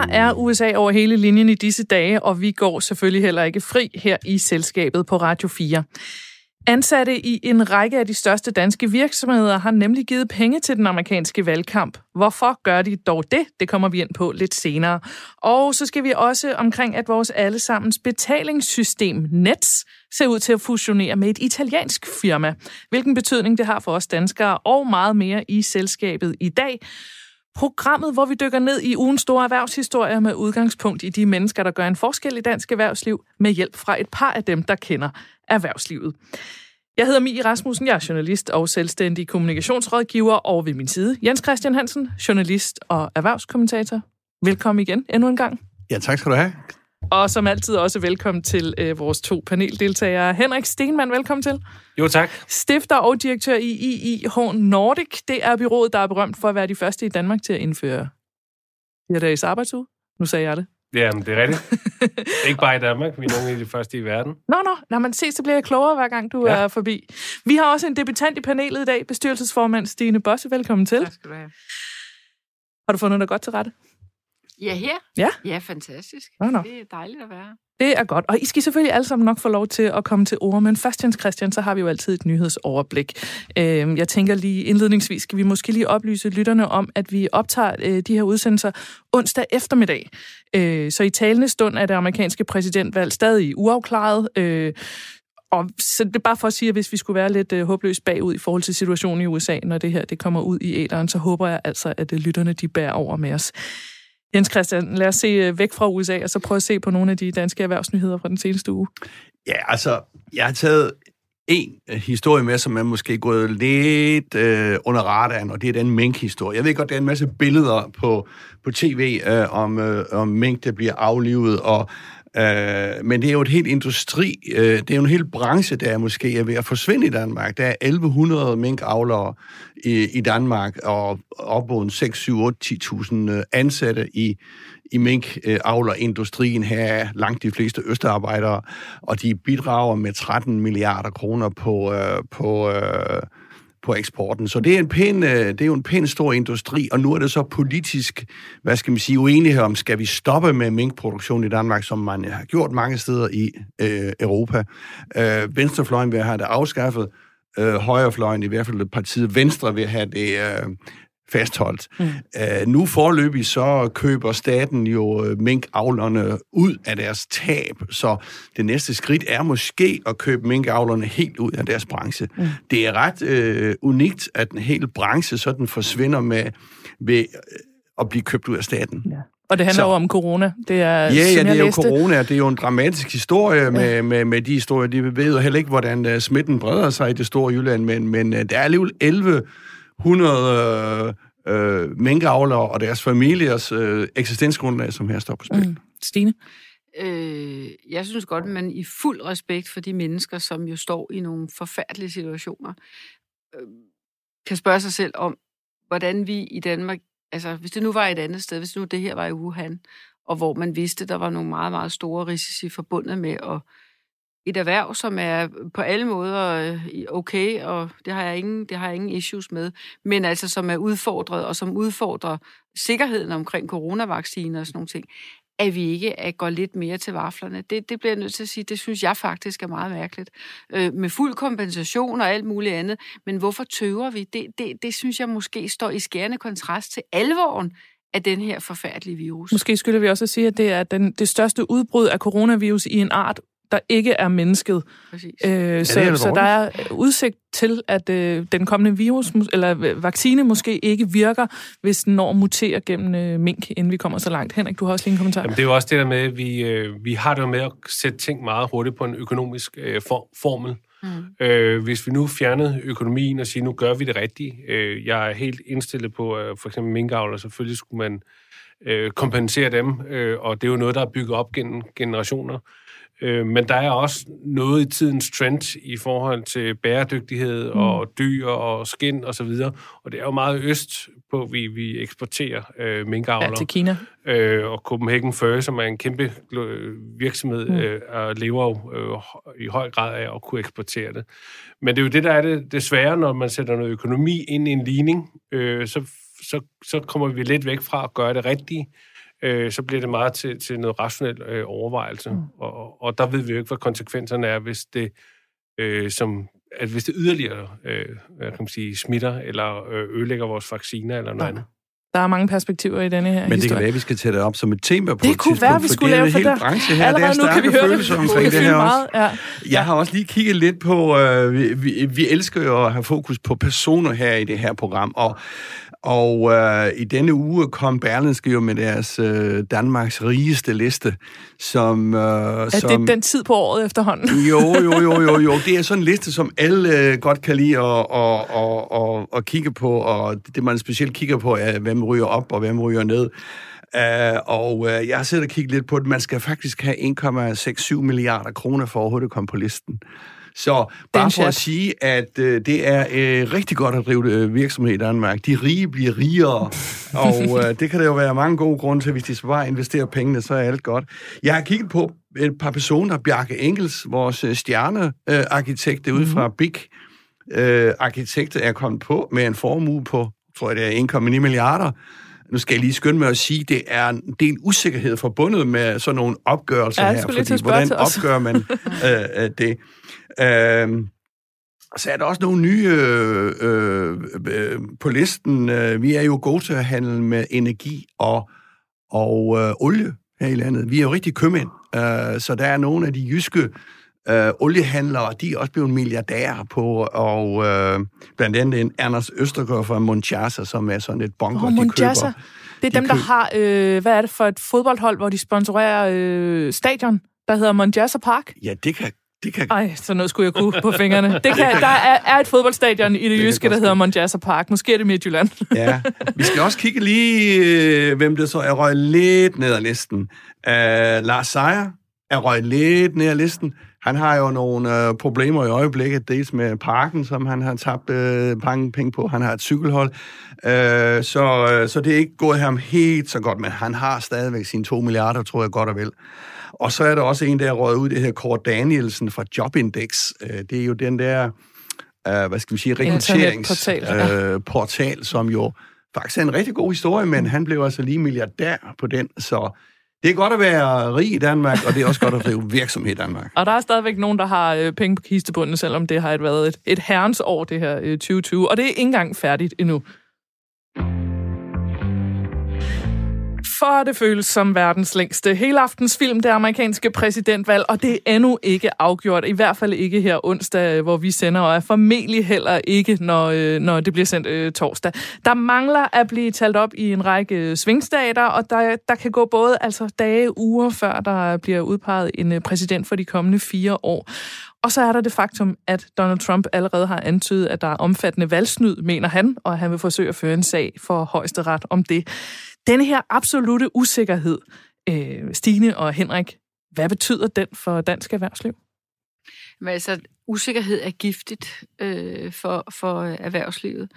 Der er USA over hele linjen i disse dage, og vi går selvfølgelig heller ikke fri her i selskabet på Radio 4. Ansatte i en række af de største danske virksomheder har nemlig givet penge til den amerikanske valgkamp. Hvorfor gør de dog det? Det kommer vi ind på lidt senere. Og så skal vi også omkring, at vores allesammens betalingssystem Nets ser ud til at fusionere med et italiensk firma. Hvilken betydning det har for os danskere og meget mere i selskabet i dag. Programmet, hvor vi dykker ned i ugens store erhvervshistorier med udgangspunkt i de mennesker, der gør en forskel i dansk erhvervsliv, med hjælp fra et par af dem, der kender erhvervslivet. Jeg hedder Mie Rasmussen, jeg er journalist og selvstændig kommunikationsrådgiver, og ved min side Jens Christian Hansen, journalist og erhvervskommentator. Velkommen igen endnu en gang. Ja, tak skal du have. Og som altid også velkommen til øh, vores to paneldeltagere. Henrik Stenmann, velkommen til. Jo, tak. Stifter og direktør i IIH Nordic. Det er byrådet, der er berømt for at være de første i Danmark til at indføre fire dages arbejdsuge. Nu sagde jeg det. Ja, men det er rigtigt. Ikke bare i Danmark, vi er nogle af de første i verden. Nå, nå, når man ser, så bliver jeg klogere, hver gang du ja. er forbi. Vi har også en debutant i panelet i dag, bestyrelsesformand Stine Bosse. Velkommen til. Tak skal du have. Har du fundet dig godt til rette? Ja, her? Ja. Ja, fantastisk. Nå, nå. Det er dejligt at være. Det er godt. Og I skal selvfølgelig alle sammen nok få lov til at komme til ord. Men først, Jens Christian, så har vi jo altid et nyhedsoverblik. Øh, Jeg tænker lige indledningsvis, skal vi måske lige oplyse lytterne om, at vi optager øh, de her udsendelser onsdag eftermiddag. Øh, Så i talende stund er det amerikanske præsidentvalg stadig uafklaret. Øh, Og så det er bare for at sige, at hvis vi skulle være lidt øh, håbløst bagud i forhold til situationen i USA, når det her det kommer ud i æderen, så håber jeg altså, at lytterne de bærer over med os. Jens Christian, lad os se øh, væk fra USA, og så prøve at se på nogle af de danske erhvervsnyheder fra den seneste uge. Ja, altså, jeg har taget en øh, historie med, som er måske gået lidt øh, under radaren, og det er den mink-historie. Jeg ved godt, der er en masse billeder på, på tv øh, om, øh, om mink, der bliver aflivet, og Øh, men det er jo et helt industri, øh, det er jo en hel branche, der er måske er ved at forsvinde i Danmark. Der er 1100 minkavlere i, i Danmark, og op mod 6, 7, 8, 10.000 ansatte i, i minkavlerindustrien. Her er langt de fleste østarbejdere, og de bidrager med 13 milliarder kroner på, øh, på øh, på eksporten. Så det er, en pæn, øh, det er jo en pæn stor industri, og nu er det så politisk, hvad skal man sige, uenighed om, skal vi stoppe med minkproduktion i Danmark, som man har gjort mange steder i øh, Europa. Øh, Venstrefløjen vil have det afskaffet, øh, højrefløjen, i hvert fald partiet Venstre, vil have det øh, fastholdt. Mm. Uh, nu forløbig så køber staten jo øh, minkavlerne ud af deres tab, så det næste skridt er måske at købe minkavlerne helt ud af deres branche. Mm. Det er ret uh, unikt, at en hel branche sådan forsvinder med ved at blive købt ud af staten. Ja. Og det handler så. jo om corona. Det er, ja, ja, det er jo corona. Det er jo en dramatisk historie ja. med, med, med de historier. De ved jo heller ikke, hvordan uh, smitten breder sig i det store Jylland, men, men uh, der er alligevel 11 100 øh, minkavlere og deres familiers øh, eksistensgrundlag, som her står på spil. Mm. Stine? Øh, jeg synes godt, at man i fuld respekt for de mennesker, som jo står i nogle forfærdelige situationer, øh, kan spørge sig selv om, hvordan vi i Danmark, altså hvis det nu var et andet sted, hvis nu det her var i Wuhan, og hvor man vidste, der var nogle meget, meget store risici forbundet med at et erhverv, som er på alle måder øh, okay, og det har jeg ingen, det har jeg ingen issues med, men altså som er udfordret, og som udfordrer sikkerheden omkring coronavacciner og sådan nogle ting, at vi ikke at går lidt mere til vaflerne. Det, det bliver jeg nødt til at sige, det synes jeg faktisk er meget mærkeligt. Øh, med fuld kompensation og alt muligt andet, men hvorfor tøver vi? Det, det, det synes jeg måske står i skærende kontrast til alvoren af den her forfærdelige virus. Måske skylder vi også at sige, at det er den, det største udbrud af coronavirus i en art der ikke er mennesket. Øh, ja, så, er så der er udsigt til, at øh, den kommende virus eller vaccine måske ikke virker, hvis den når at mutere gennem øh, mink, inden vi kommer så langt. Henrik, du har også lige en kommentar. Jamen, det er jo også det der med, at vi, øh, vi har det jo med at sætte ting meget hurtigt på en økonomisk øh, for, formel. Mm. Øh, hvis vi nu fjernede økonomien og siger, nu gør vi det rigtigt. Øh, jeg er helt indstillet på, øh, for eksempel minkavler, selvfølgelig skulle man øh, kompensere dem, øh, og det er jo noget, der er bygget op gennem generationer. Øh, men der er også noget i tidens trend i forhold til bæredygtighed mm. og dyr og skin og så videre. Og det er jo meget øst på, vi, vi eksporterer øh, minkavler. Ja, til Kina. Øh, og Copenhagen Fur, som er en kæmpe virksomhed, mm. øh, og lever jo øh, i høj grad af at kunne eksportere det. Men det er jo det, der er det, det svære, når man sætter noget økonomi ind i en ligning, øh, så, så, så kommer vi lidt væk fra at gøre det rigtige øh, så bliver det meget til, til noget rationel øh, overvejelse. Mm. Og, og der ved vi jo ikke, hvad konsekvenserne er, hvis det, øh, som, at hvis det yderligere øh, kan man sige, smitter eller øh, ødelægger vores vacciner eller noget ja. andet. Der er mange perspektiver i denne her Men historie. det kan være, at vi skal tage det op som et tema på det et kunne tidspunkt, være, vi for skulle det er lave for hel der. branche her. Allerede der er nu kan vi høre det. omkring det her også. meget. Ja. Jeg har også lige kigget lidt på, øh, vi, vi, vi elsker jo at have fokus på personer her i det her program, og, og øh, i denne uge kom Berlinske jo med deres øh, Danmarks rigeste liste, som... Øh, Er som det den tid på året efterhånden? jo, jo, jo, jo, jo. Det er sådan en liste, som alle øh, godt kan lide at, at, at, at, at kigge på, og det man specielt kigger på er, hvem ryger op og hvem ryger ned. Uh, og uh, jeg har siddet og kigget lidt på det. Man skal faktisk have 1,67 milliarder kroner for overhovedet at komme på listen. Så bare for chat. at sige, at uh, det er uh, rigtig godt at drive uh, virksomhed i Danmark. De rige bliver rigere, og uh, det kan der jo være mange gode grunde til. Hvis de så bare investerer pengene, så er alt godt. Jeg har kigget på et par personer. Bjarke Engels, vores uh, stjernearkitekt uh, ude fra Big uh, Arkitekt, er kommet på med en formue på, tror jeg det er 1,9 milliarder. Nu skal jeg lige skynde mig at sige, at det er en del usikkerhed forbundet med sådan nogle opgørelser Ja, her, fordi hvordan opgør man øh, øh, det? Øh, så er der også nogle nye øh, øh, øh, på listen. Øh, Vi er jo gode til at handle med energi og, og øh, olie her i landet. Vi er jo rigtig købmænd, øh, så der er nogle af de jyske øh, oliehandlere, de er også blevet milliardærer på, og øh, blandt andet en Anders Østergaard fra Monchasa, som er sådan et bunker, Oh, de Monjasa. køber. Det er de dem, der køb- har, øh, hvad er det for et fodboldhold, hvor de sponsorerer øh, stadion, der hedder Monjasa Park? Ja, det kan, det kan Ej, så noget skulle jeg kunne på fingrene. Det kan, der er, er et fodboldstadion i det, kan jyske, der hedder Monjasa Park. Måske er det Midtjylland. Ja, vi skal også kigge lige, øh, hvem det så er røget lidt ned ad listen. Uh, Lars Seier er røget lidt ned ad listen. Han har jo nogle øh, problemer i øjeblikket, dels med parken, som han har tabt øh, mange penge på. Han har et cykelhold, øh, så, øh, så det er ikke gået ham helt så godt, men han har stadigvæk sine 2 milliarder, tror jeg godt og vel. Og så er der også en, der er røget ud, det her Kåre Danielsen fra Jobindex. Øh, det er jo den der, øh, hvad skal vi sige, rekrutteringsportal, øh, portal, som jo faktisk er en rigtig god historie, men han blev altså lige milliardær på den, så det er godt at være rig i Danmark, og det er også godt at drive virksomhed i Danmark. Og der er stadigvæk nogen, der har øh, penge på kistebunden, selvom det har været et, et herrens år, det her øh, 2020. Og det er ikke engang færdigt endnu. For det føles som verdens længste film det amerikanske præsidentvalg, og det er endnu ikke afgjort, i hvert fald ikke her onsdag, øh, hvor vi sender, og er formentlig heller ikke, når, øh, når det bliver sendt øh, torsdag. Der mangler at blive talt op i en række øh, svingstater, og der, der kan gå både altså dage, uger, før der bliver udpeget en præsident for de kommende fire år. Og så er der det faktum, at Donald Trump allerede har antydet, at der er omfattende valgsnyd, mener han, og han vil forsøge at føre en sag for højesteret om det. Denne her absolute usikkerhed, øh, Stine og Henrik, hvad betyder den for dansk erhvervsliv? Men altså, usikkerhed er giftigt øh, for, for øh, erhvervslivet.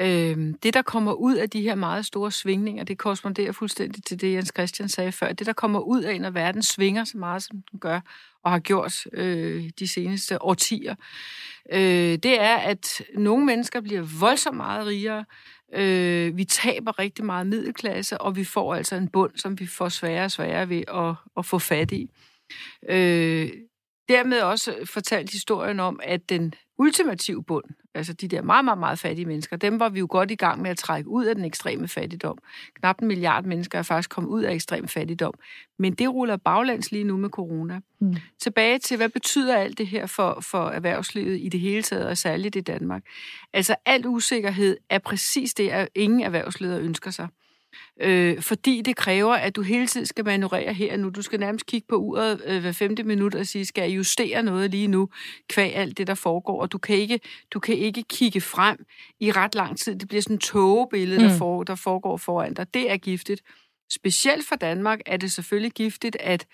Øh, det, der kommer ud af de her meget store svingninger, det korresponderer fuldstændig til det, Jens Christian sagde før. Det, der kommer ud af, når verden svinger så meget, som den gør, og har gjort øh, de seneste årtier, øh, det er, at nogle mennesker bliver voldsomt meget rigere, Øh, vi taber rigtig meget middelklasse, og vi får altså en bund, som vi får sværere og sværere ved at, at få fat i. Øh, dermed også fortalt historien om, at den ultimative bund, altså de der meget, meget, meget fattige mennesker, dem var vi jo godt i gang med at trække ud af den ekstreme fattigdom. Knap en milliard mennesker er faktisk kommet ud af ekstrem fattigdom. Men det ruller baglands lige nu med corona. Mm. Tilbage til, hvad betyder alt det her for, for erhvervslivet i det hele taget, og særligt i Danmark? Altså, al usikkerhed er præcis det, at ingen erhvervsledere ønsker sig. Øh, fordi det kræver, at du hele tiden skal manøvrere her nu. Du skal nærmest kigge på uret øh, hver femte minut og sige, skal jeg justere noget lige nu, kvæg alt det, der foregår. Og du kan ikke, du kan ikke kigge frem i ret lang tid. Det bliver sådan et togebillede, mm. der, for, der foregår foran dig. Det er giftigt. Specielt for Danmark er det selvfølgelig giftigt, at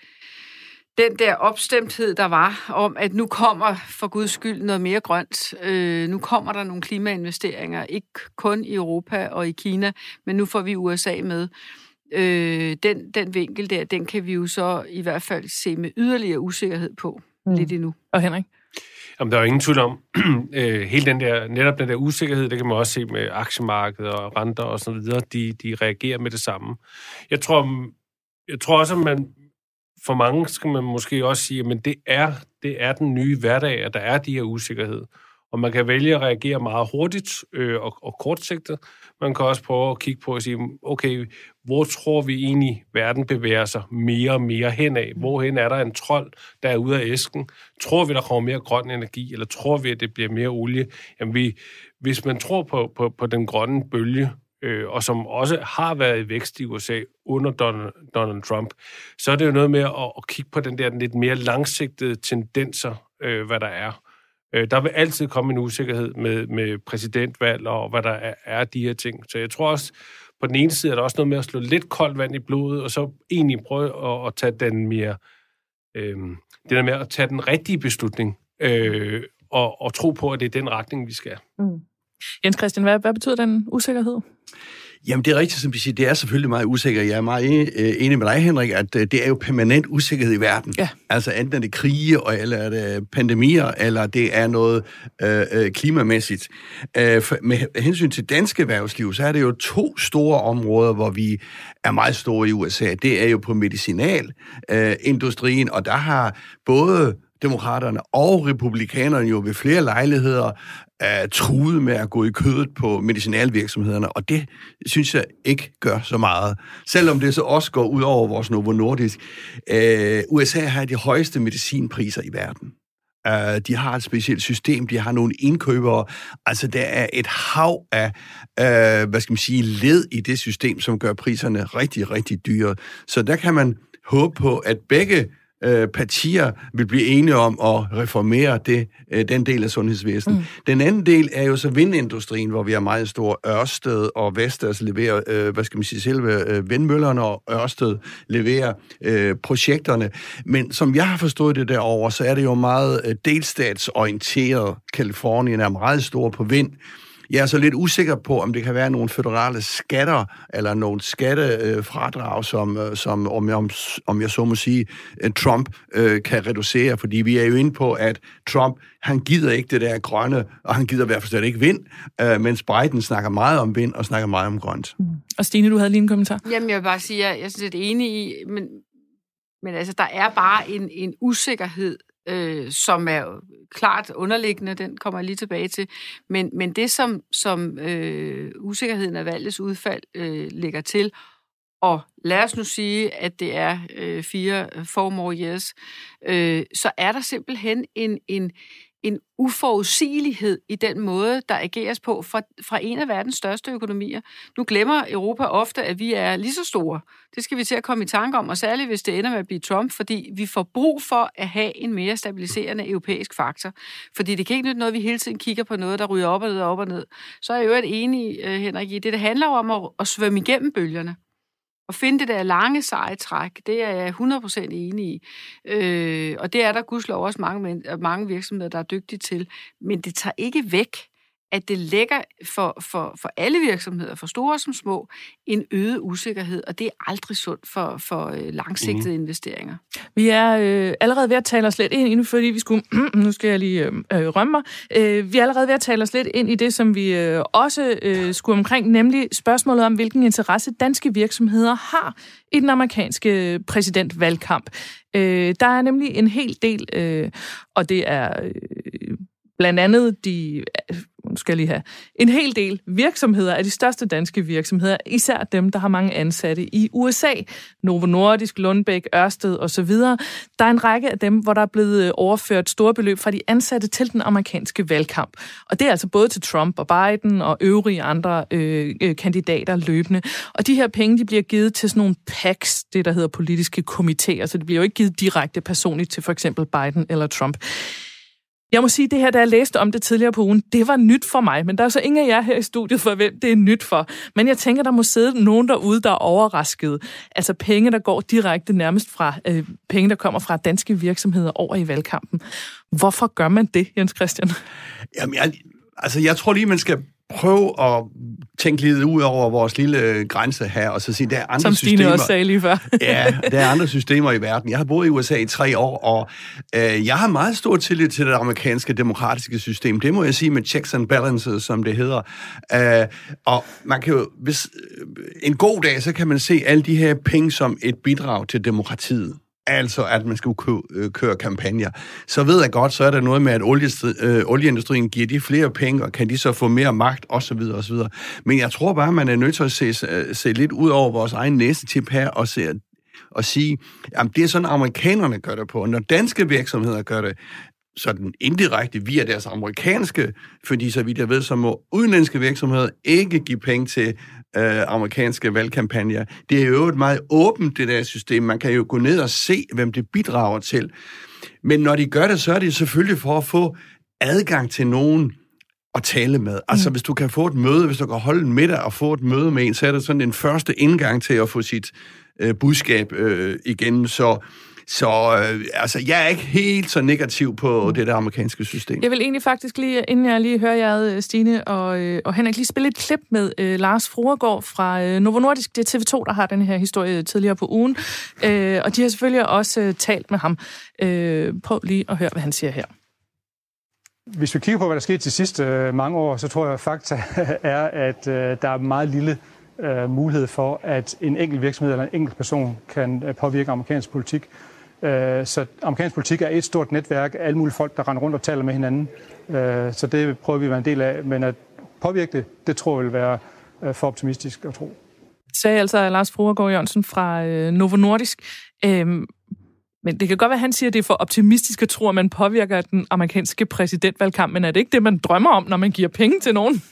den der opstemthed, der var om, at nu kommer for guds skyld noget mere grønt. Øh, nu kommer der nogle klimainvesteringer, ikke kun i Europa og i Kina, men nu får vi USA med. Øh, den, den vinkel der, den kan vi jo så i hvert fald se med yderligere usikkerhed på mm. lidt endnu. Og Henrik? Jamen, der er jo ingen tvivl om, øh, hele den der, netop den der usikkerhed, det kan man også se med aktiemarkedet og renter og så videre, de, de reagerer med det samme. Jeg tror, jeg tror også, at man, for mange skal man måske også sige, at det er, det er den nye hverdag, at der er de her usikkerhed. Og man kan vælge at reagere meget hurtigt øh, og, og kortsigtet. Man kan også prøve at kigge på og sige, okay, hvor tror vi egentlig, verden bevæger sig mere og mere henad? Hvorhen er der en trold, der er ude af æsken? Tror vi, der kommer mere grøn energi, eller tror vi, at det bliver mere olie? Jamen, vi, hvis man tror på, på, på den grønne bølge, øh, og som også har været i vækst i USA under Donald, Donald Trump, så er det jo noget med at, at kigge på den der den lidt mere langsigtede tendenser, øh, hvad der er. Øh, der vil altid komme en usikkerhed med, med præsidentvalg og hvad der er, er de her ting. Så jeg tror også, på den ene side er der også noget med at slå lidt koldt vand i blodet, og så egentlig prøve at, at tage den mere... Øh, det der med at tage den rigtige beslutning, øh, og, og tro på, at det er den retning, vi skal. Mm. Jens Christian, hvad, hvad betyder den usikkerhed? Jamen, det er rigtigt, som vi siger. Det er selvfølgelig meget usikkert. Jeg er meget øh, enig med dig, Henrik, at øh, det er jo permanent usikkerhed i verden. Ja. Altså, enten er det krige, eller er det pandemier, eller det er noget øh, øh klimamæssigt. Øh, for, med hensyn til dansk erhvervsliv, så er det jo to store områder, hvor vi er meget store i USA. Det er jo på medicinalindustrien, øh, og der har både demokraterne og republikanerne jo ved flere lejligheder er truet med at gå i kødet på medicinalvirksomhederne, og det synes jeg ikke gør så meget. Selvom det så også går ud over vores Novo Nordisk. Øh, USA har de højeste medicinpriser i verden. Øh, de har et specielt system, de har nogle indkøbere. Altså, der er et hav af, øh, hvad skal man sige, led i det system, som gør priserne rigtig, rigtig dyre. Så der kan man håbe på, at begge øh, partier vil blive enige om at reformere det, øh, den del af sundhedsvæsenet. Mm. Den anden del er jo så vindindustrien, hvor vi har meget stor Ørsted og Vestas leverer, øh, hvad skal man sige, selve øh, vindmøllerne og Ørsted leverer øh, projekterne. Men som jeg har forstået det derovre, så er det jo meget øh, delstatsorienteret. Kalifornien er meget stor på vind. Jeg er så lidt usikker på, om det kan være nogle federale skatter, eller nogle skattefradrag, som, øh, som om, jeg, om jeg så må sige, øh, Trump øh, kan reducere. Fordi vi er jo inde på, at Trump, han gider ikke det der grønne, og han gider i hvert fald ikke vind, øh, mens Biden snakker meget om vind og snakker meget om grønt. Mm. Og Stine, du havde lige en kommentar. Jamen, jeg vil bare sige, at jeg, jeg synes, det er enig i, men, men altså, der er bare en, en usikkerhed øh, som er klart underliggende, den kommer jeg lige tilbage til. Men, men det, som, som øh, usikkerheden af valgets udfald øh, ligger til, og lad os nu sige, at det er øh, fire, øh, four more years, øh, så er der simpelthen en, en, en uforudsigelighed i den måde, der ageres på fra, fra en af verdens største økonomier. Nu glemmer Europa ofte, at vi er lige så store. Det skal vi til at komme i tanke om, og særligt hvis det ender med at blive Trump, fordi vi får brug for at have en mere stabiliserende europæisk faktor. Fordi det kan ikke nytte noget, vi hele tiden kigger på noget, der ryger op og ned og op og ned. Så er jeg jo et enig, øh, Henrik, i det. Det handler om at, at svømme igennem bølgerne. At finde det der lange, seje træk, det er jeg 100% enig i. Øh, og det er der gudslov også mange, mange virksomheder, der er dygtige til. Men det tager ikke væk at det lægger for, for, for alle virksomheder, for store som små, en øget usikkerhed, og det er aldrig sundt for, for øh, langsigtede mm. investeringer. Vi er øh, allerede ved at tale os lidt ind, inden fordi vi skulle, nu skal jeg lige øh, øh, rømme mig, øh, vi er allerede ved at tale os lidt ind i det, som vi øh, også øh, skulle omkring, nemlig spørgsmålet om, hvilken interesse danske virksomheder har i den amerikanske præsidentvalgkamp. Øh, der er nemlig en hel del, øh, og det er øh, blandt andet de nu skal jeg lige have, en hel del virksomheder af de største danske virksomheder, især dem, der har mange ansatte i USA. Novo Nordisk, Lundbæk, Ørsted osv. Der er en række af dem, hvor der er blevet øh, overført store beløb fra de ansatte til den amerikanske valgkamp. Og det er altså både til Trump og Biden og øvrige andre øh, øh, kandidater løbende. Og de her penge, de bliver givet til sådan nogle PACs, det der hedder politiske komitéer, så det bliver jo ikke givet direkte personligt til for eksempel Biden eller Trump. Jeg må sige, at det her, da jeg læste om det tidligere på ugen, det var nyt for mig, men der er så ingen af jer her i studiet for, hvem det er nyt for. Men jeg tænker, der må sidde nogen derude, der er overrasket. Altså penge, der går direkte nærmest fra øh, penge, der kommer fra danske virksomheder over i valgkampen. Hvorfor gør man det, Jens Christian? Jamen, jeg, altså, jeg tror lige, man skal prøv at tænke lidt ud over vores lille grænse her, og så sige, der er andre Som Stine systemer. også sagde lige før. ja, der er andre systemer i verden. Jeg har boet i USA i tre år, og øh, jeg har meget stor tillid til det amerikanske demokratiske system. Det må jeg sige med checks and balances, som det hedder. Øh, og man kan jo, hvis øh, en god dag, så kan man se alle de her penge som et bidrag til demokratiet altså at man skal øh, køre kampagner. Så ved jeg godt, så er der noget med, at oliestri- øh, olieindustrien giver de flere penge, og kan de så få mere magt, osv. osv. Men jeg tror bare, man er nødt til at se, øh, se lidt ud over vores egen næsetip her, og se, og sige, jamen det er sådan, amerikanerne gør det på. Når danske virksomheder gør det, sådan indirekte via deres amerikanske, fordi så vidt jeg ved, så må udenlandske virksomheder ikke give penge til øh, amerikanske valgkampagner. Det er jo et meget åbent, det der system. Man kan jo gå ned og se, hvem det bidrager til. Men når de gør det, så er det selvfølgelig for at få adgang til nogen at tale med. Altså, mm. hvis du kan få et møde, hvis du kan holde en middag og få et møde med en, så er det sådan en første indgang til at få sit øh, budskab øh, igen. Så så øh, altså, jeg er ikke helt så negativ på mm. det der amerikanske system. Jeg vil egentlig faktisk lige, inden jeg lige hører jer, Stine og, øh, og Henrik, lige spille et klip med øh, Lars Fruergaard fra øh, Novo Nordisk. Det er TV2, der har den her historie tidligere på ugen. Øh, og de har selvfølgelig også øh, talt med ham. Øh, prøv lige at høre, hvad han siger her. Hvis vi kigger på, hvad der skete de sidste øh, mange år, så tror jeg, at fakta er, at øh, der er meget lille øh, mulighed for, at en enkelt virksomhed eller en enkelt person kan øh, påvirke amerikansk politik. Øh, så amerikansk politik er et stort netværk af alle mulige folk, der render rundt og taler med hinanden. Øh, så det prøver vi at være en del af. Men at påvirke det, det tror jeg vil være øh, for optimistisk at tro. Sagde altså Lars Fruergaard Jørgensen fra øh, Novo Nordisk. Øhm, men det kan godt være, at han siger, at det er for optimistisk at tro, at man påvirker den amerikanske præsidentvalgkamp, men er det ikke det, man drømmer om, når man giver penge til nogen?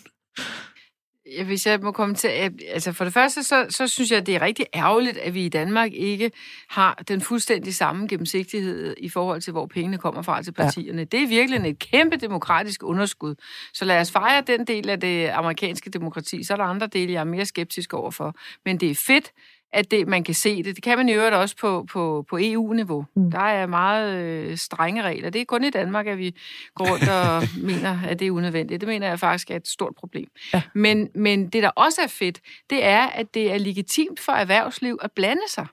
Hvis jeg må komme til... Altså for det første, så, så synes jeg, det er rigtig ærgerligt, at vi i Danmark ikke har den fuldstændig samme gennemsigtighed i forhold til, hvor pengene kommer fra til partierne. Ja. Det er virkelig et kæmpe demokratisk underskud. Så lad os fejre den del af det amerikanske demokrati. Så er der andre dele, jeg er mere skeptisk overfor. Men det er fedt, at det, man kan se det. Det kan man i øvrigt også på, på, på EU-niveau. Mm. Der er meget øh, strenge regler. Det er kun i Danmark, at vi går rundt og mener, at det er unødvendigt. Det mener jeg faktisk er et stort problem. Ja. Men, men det, der også er fedt, det er, at det er legitimt for erhvervsliv at blande sig.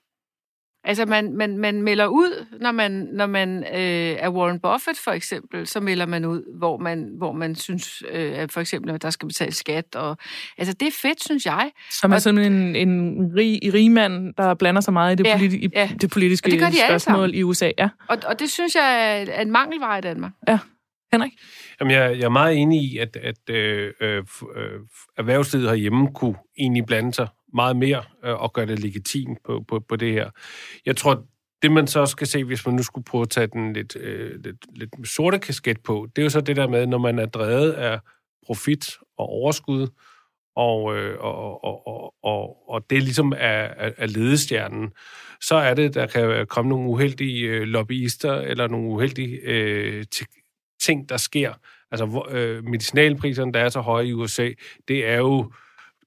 Altså, man, man, man melder ud, når man, når man øh, er Warren Buffett for eksempel, så melder man ud, hvor man, hvor man synes, øh, for eksempel, at der skal betales skat. Og, altså, det er fedt, synes jeg. Som er sådan en, en rig, rig mand, der blander sig meget i det, ja, politi- i ja. det politiske det de spørgsmål i USA. Ja. Og, og det synes jeg er en mangelvare i Danmark. Ja. Henrik? Jamen, jeg, jeg er meget enig i, at, at øh, øh, øh erhvervslivet herhjemme kunne egentlig blande sig meget mere øh, og gøre det legitimt på, på, på det her. Jeg tror, det man så skal se, hvis man nu skulle prøve at tage den lidt, øh, lidt, lidt sorte kasket på, det er jo så det der med, når man er drevet af profit og overskud, og, øh, og, og, og, og, og det ligesom er, er, er ledestjernen, så er det, der kan komme nogle uheldige øh, lobbyister eller nogle uheldige øh, ting, der sker. Altså øh, medicinalpriserne, der er så høje i USA, det er jo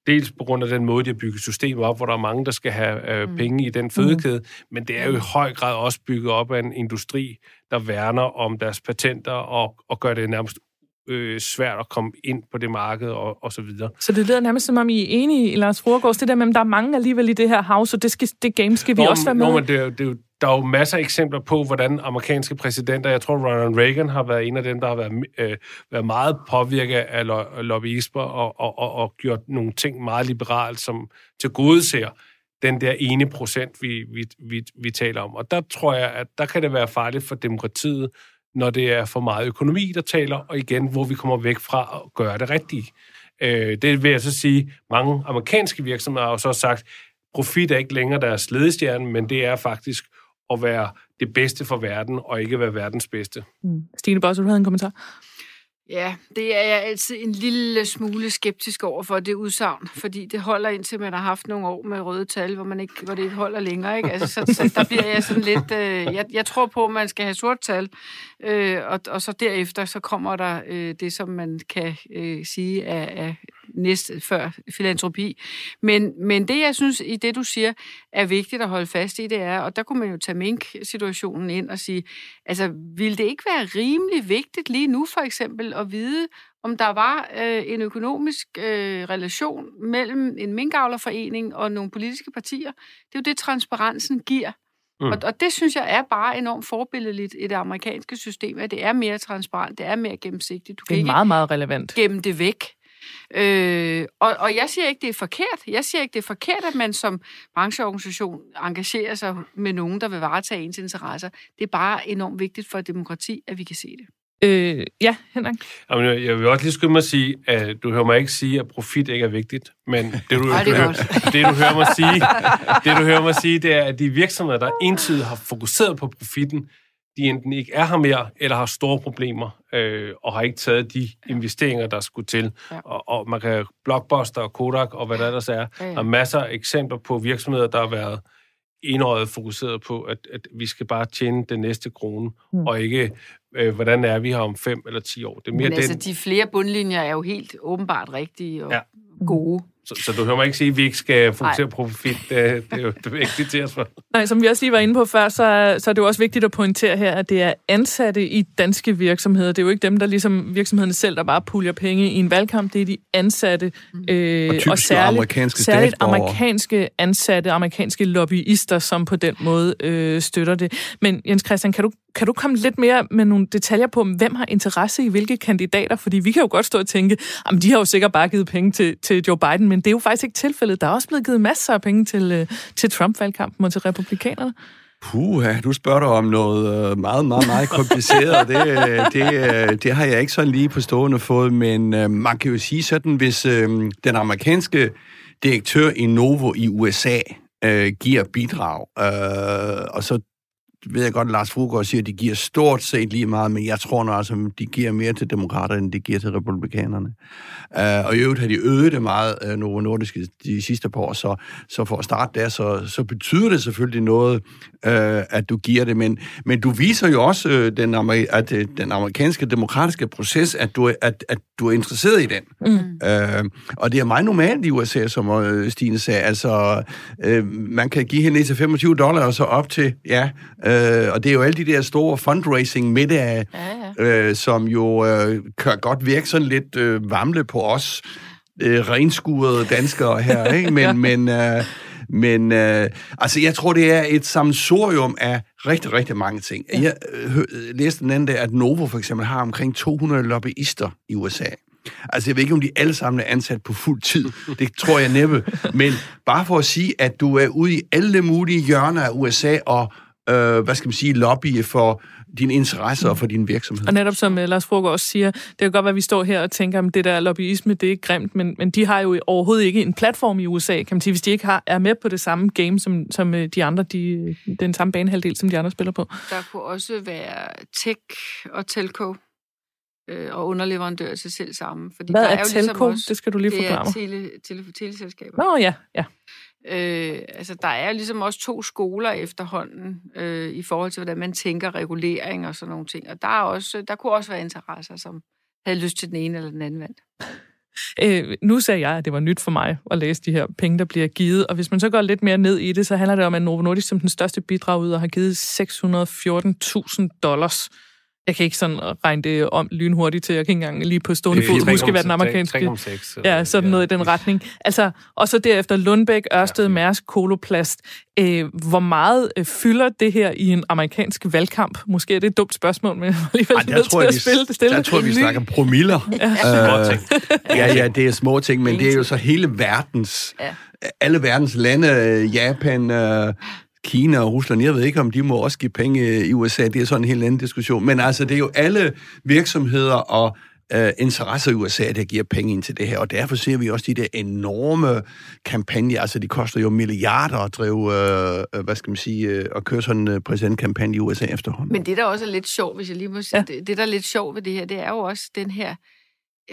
Dels på grund af den måde, de har bygget systemet op, hvor der er mange, der skal have øh, mm. penge i den fødekæde, mm. men det er jo i høj grad også bygget op af en industri, der værner om deres patenter og, og gør det nærmest øh, svært at komme ind på det marked og, og så videre. Så det lyder nærmest som om, I er enige i Lars Fruergaards, det der med, at der er mange alligevel i det her hav, så det, skal, det game skal vi nå, også være med. Nå, men det, det, der er jo masser af eksempler på, hvordan amerikanske præsidenter, jeg tror Ronald Reagan har været en af dem, der har været, øh, været meget påvirket af lo- lobbyismer og, og, og, og gjort nogle ting meget liberalt, som til gode ser den der ene procent, vi, vi, vi, vi taler om. Og der tror jeg, at der kan det være farligt for demokratiet, når det er for meget økonomi, der taler, og igen, hvor vi kommer væk fra at gøre det rigtige. Øh, det vil jeg så sige, mange amerikanske virksomheder har jo så sagt, profit er ikke længere deres ledestjerne, men det er faktisk at være det bedste for verden, og ikke være verdens bedste. Mm. Stine Bosse, du havde en kommentar? Ja, det er jeg altid en lille smule skeptisk over for det udsagn, fordi det holder indtil man har haft nogle år med røde tal, hvor, man ikke, hvor det ikke holder længere. Ikke? Altså, så, så der bliver jeg sådan lidt... Øh, jeg, jeg tror på, at man skal have sort tal, øh, og, og så derefter så kommer der øh, det, som man kan øh, sige er, er næst før filantropi. Men, men det, jeg synes, i det du siger, er vigtigt at holde fast i, det er, og der kunne man jo tage mink-situationen ind og sige, altså, vil det ikke være rimelig vigtigt lige nu for eksempel at vide, om der var øh, en økonomisk øh, relation mellem en minkavlerforening og nogle politiske partier. Det er jo det, transparensen giver. Mm. Og, og det synes jeg er bare enormt forbilledeligt i det amerikanske system, at det er mere transparent, det er mere gennemsigtigt. Du kan det er ikke meget, meget relevant. gemme det væk. Øh, og, og jeg siger ikke, det er forkert. Jeg siger ikke, det er forkert, at man som brancheorganisation engagerer sig med nogen, der vil varetage ens interesser. Det er bare enormt vigtigt for et demokrati, at vi kan se det. Øh, ja, Henrik? Jamen, jeg vil også lige skynde mig at sige, at du hører mig ikke sige, at profit ikke er vigtigt, men det du, Ej, det, hører, det, du hører mig sige, det du hører mig sige, det er, at de virksomheder, der entydigt har fokuseret på profitten, de enten ikke er her mere, eller har store problemer, øh, og har ikke taget de investeringer, der skulle til. Ja. Og, og man kan Blockbuster og Kodak og hvad der ellers er, ja, ja. har masser af eksempler på virksomheder, der har været enøjet fokuseret på, at, at vi skal bare tjene den næste krone, mm. og ikke, øh, hvordan er vi her om fem eller ti år. Det er mere Men altså, den... de flere bundlinjer er jo helt åbenbart rigtige og ja. gode. Så, så du hører mig ikke sige, at vi ikke skal fokusere på profit. Det, det er jo det vigtigt til os for. Nej, som vi også lige var inde på før, så, så er det jo også vigtigt at pointere her, at det er ansatte i danske virksomheder. Det er jo ikke dem, der ligesom virksomhederne selv, der bare puljer penge i en valgkamp. Det er de ansatte, mm. øh, og, og særligt, amerikanske særligt amerikanske ansatte, amerikanske lobbyister, som på den måde øh, støtter det. Men Jens Christian, kan du, kan du komme lidt mere med nogle detaljer på, hvem har interesse i hvilke kandidater? Fordi vi kan jo godt stå og tænke, at de har jo sikkert bare givet penge til, til Joe Biden, men det er jo faktisk ikke tilfældet. Der er også blevet givet masser af penge til, øh, til Trump-valgkampen og til republikanerne. Puh, du spørger dig om noget øh, meget, meget, meget kompliceret. det, øh, det, det har jeg ikke sådan lige på stående fod, men man kan jo sige sådan, hvis den amerikanske direktør i Novo i USA øh, giver bidrag, øh, og så ved jeg godt, at Lars Fugård siger, at de giver stort set lige meget, men jeg tror nu altså, de giver mere til demokraterne, end de giver til republikanerne. Uh, og i øvrigt har de øget det meget, uh, Novo Nordisk, de sidste par år, så, så for at starte der, så, så betyder det selvfølgelig noget, uh, at du giver det, men, men du viser jo også uh, den, amer- at, uh, den amerikanske demokratiske proces, at du, at, at du er interesseret i den. Mm. Uh, og det er meget normalt i USA, som uh, Stine sagde, altså, uh, man kan give hende til 25 dollar, og så op til, ja, Øh, og det er jo alle de der store fundraising middage, ja, ja. Øh, som jo øh, kan godt virke sådan lidt øh, vamle på os øh, renskurede danskere her, ikke? Men, ja. men, øh, men øh, altså, jeg tror, det er et samsorium af rigtig, rigtig mange ting. Ja. Jeg øh, læste den anden dag, at Novo for eksempel har omkring 200 lobbyister i USA. Altså, jeg ved ikke, om de alle sammen er ansat på fuld tid. Det tror jeg næppe. Men bare for at sige, at du er ude i alle mulige hjørner af USA og øh, hvad skal man sige, lobby for dine interesser og for din virksomhed. Og netop som uh, Lars Fruger også siger, det kan godt være, at vi står her og tænker, at det der lobbyisme, det er ikke grimt, men, men de har jo overhovedet ikke en platform i USA, kan man sige, hvis de ikke har, er med på det samme game, som, som uh, de andre, de, den samme banehalvdel, som de andre spiller på. Der kunne også være tech og telco øh, og underleverandører til selv sammen. Fordi Hvad der er, er jo ligesom telco? Ligesom også, det skal du lige forklare mig. Det er tele, tele, teleselskaber. Nå ja, ja. Øh, altså, der er ligesom også to skoler efterhånden øh, i forhold til, hvordan man tænker regulering og sådan nogle ting. Og der, er også, der kunne også være interesser, som havde lyst til den ene eller den anden vand. Øh, nu sagde jeg, at det var nyt for mig at læse de her penge, der bliver givet. Og hvis man så går lidt mere ned i det, så handler det om, at Novo Nordisk som den største bidrag ud og har givet 614.000 dollars jeg kan ikke sådan regne det om lynhurtigt til, jeg kan ikke engang lige på stående fod huske, hvad den amerikanske... 3,6. Ja, sådan noget i den retning. Altså, og så derefter Lundbæk, Ørsted, ja. Mærsk, Koloplast. Øh, hvor meget øh, fylder det her i en amerikansk valgkamp? Måske er det et dumt spørgsmål, men alligevel Ej, nødt til at spille det stille. Jeg tror, vi snakker promiller. ja. Øh, ja, ja, det er små ting, men det er jo så hele verdens... Ja alle verdens lande, øh, Japan, øh, Kina og Rusland, jeg ved ikke, om de må også give penge i USA, det er sådan en helt anden diskussion. Men altså, det er jo alle virksomheder og uh, interesser i USA, der giver penge ind til det her, og derfor ser vi også de der enorme kampagner, altså de koster jo milliarder at drive, uh, hvad skal man sige, uh, at køre sådan en præsidentkampagne i USA efterhånden. Men det, der også er lidt sjovt, hvis jeg lige må sige, ja. det, det, der er lidt sjovt ved det her, det er jo også den her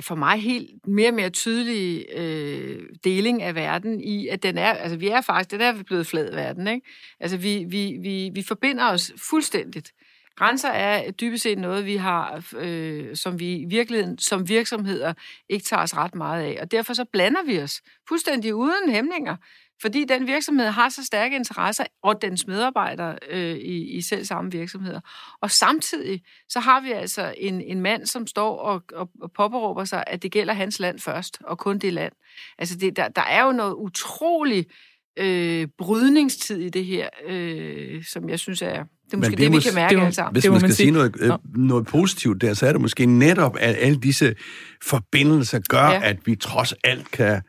for mig helt mere og mere tydelig øh, deling af verden i, at den er, altså vi er faktisk, den er blevet flad verden, ikke? Altså vi, vi, vi, vi forbinder os fuldstændigt Grænser er dybest set noget, vi har, øh, som vi i virkeligheden som virksomheder ikke tager os ret meget af. Og derfor så blander vi os fuldstændig uden hæmninger fordi den virksomhed har så stærke interesser, og dens medarbejdere øh, i, i selv samme virksomheder. Og samtidig så har vi altså en, en mand, som står og, og, og påberåber sig, at det gælder hans land først, og kun det land. Altså det, der, der er jo noget utroligt øh, brydningstid i det her, øh, som jeg synes er, det er måske det, det, vi kan mærke alle sammen. Hvis det man skal sige noget, øh, noget positivt der, så er det måske netop, at alle disse forbindelser gør, ja. at vi trods alt kan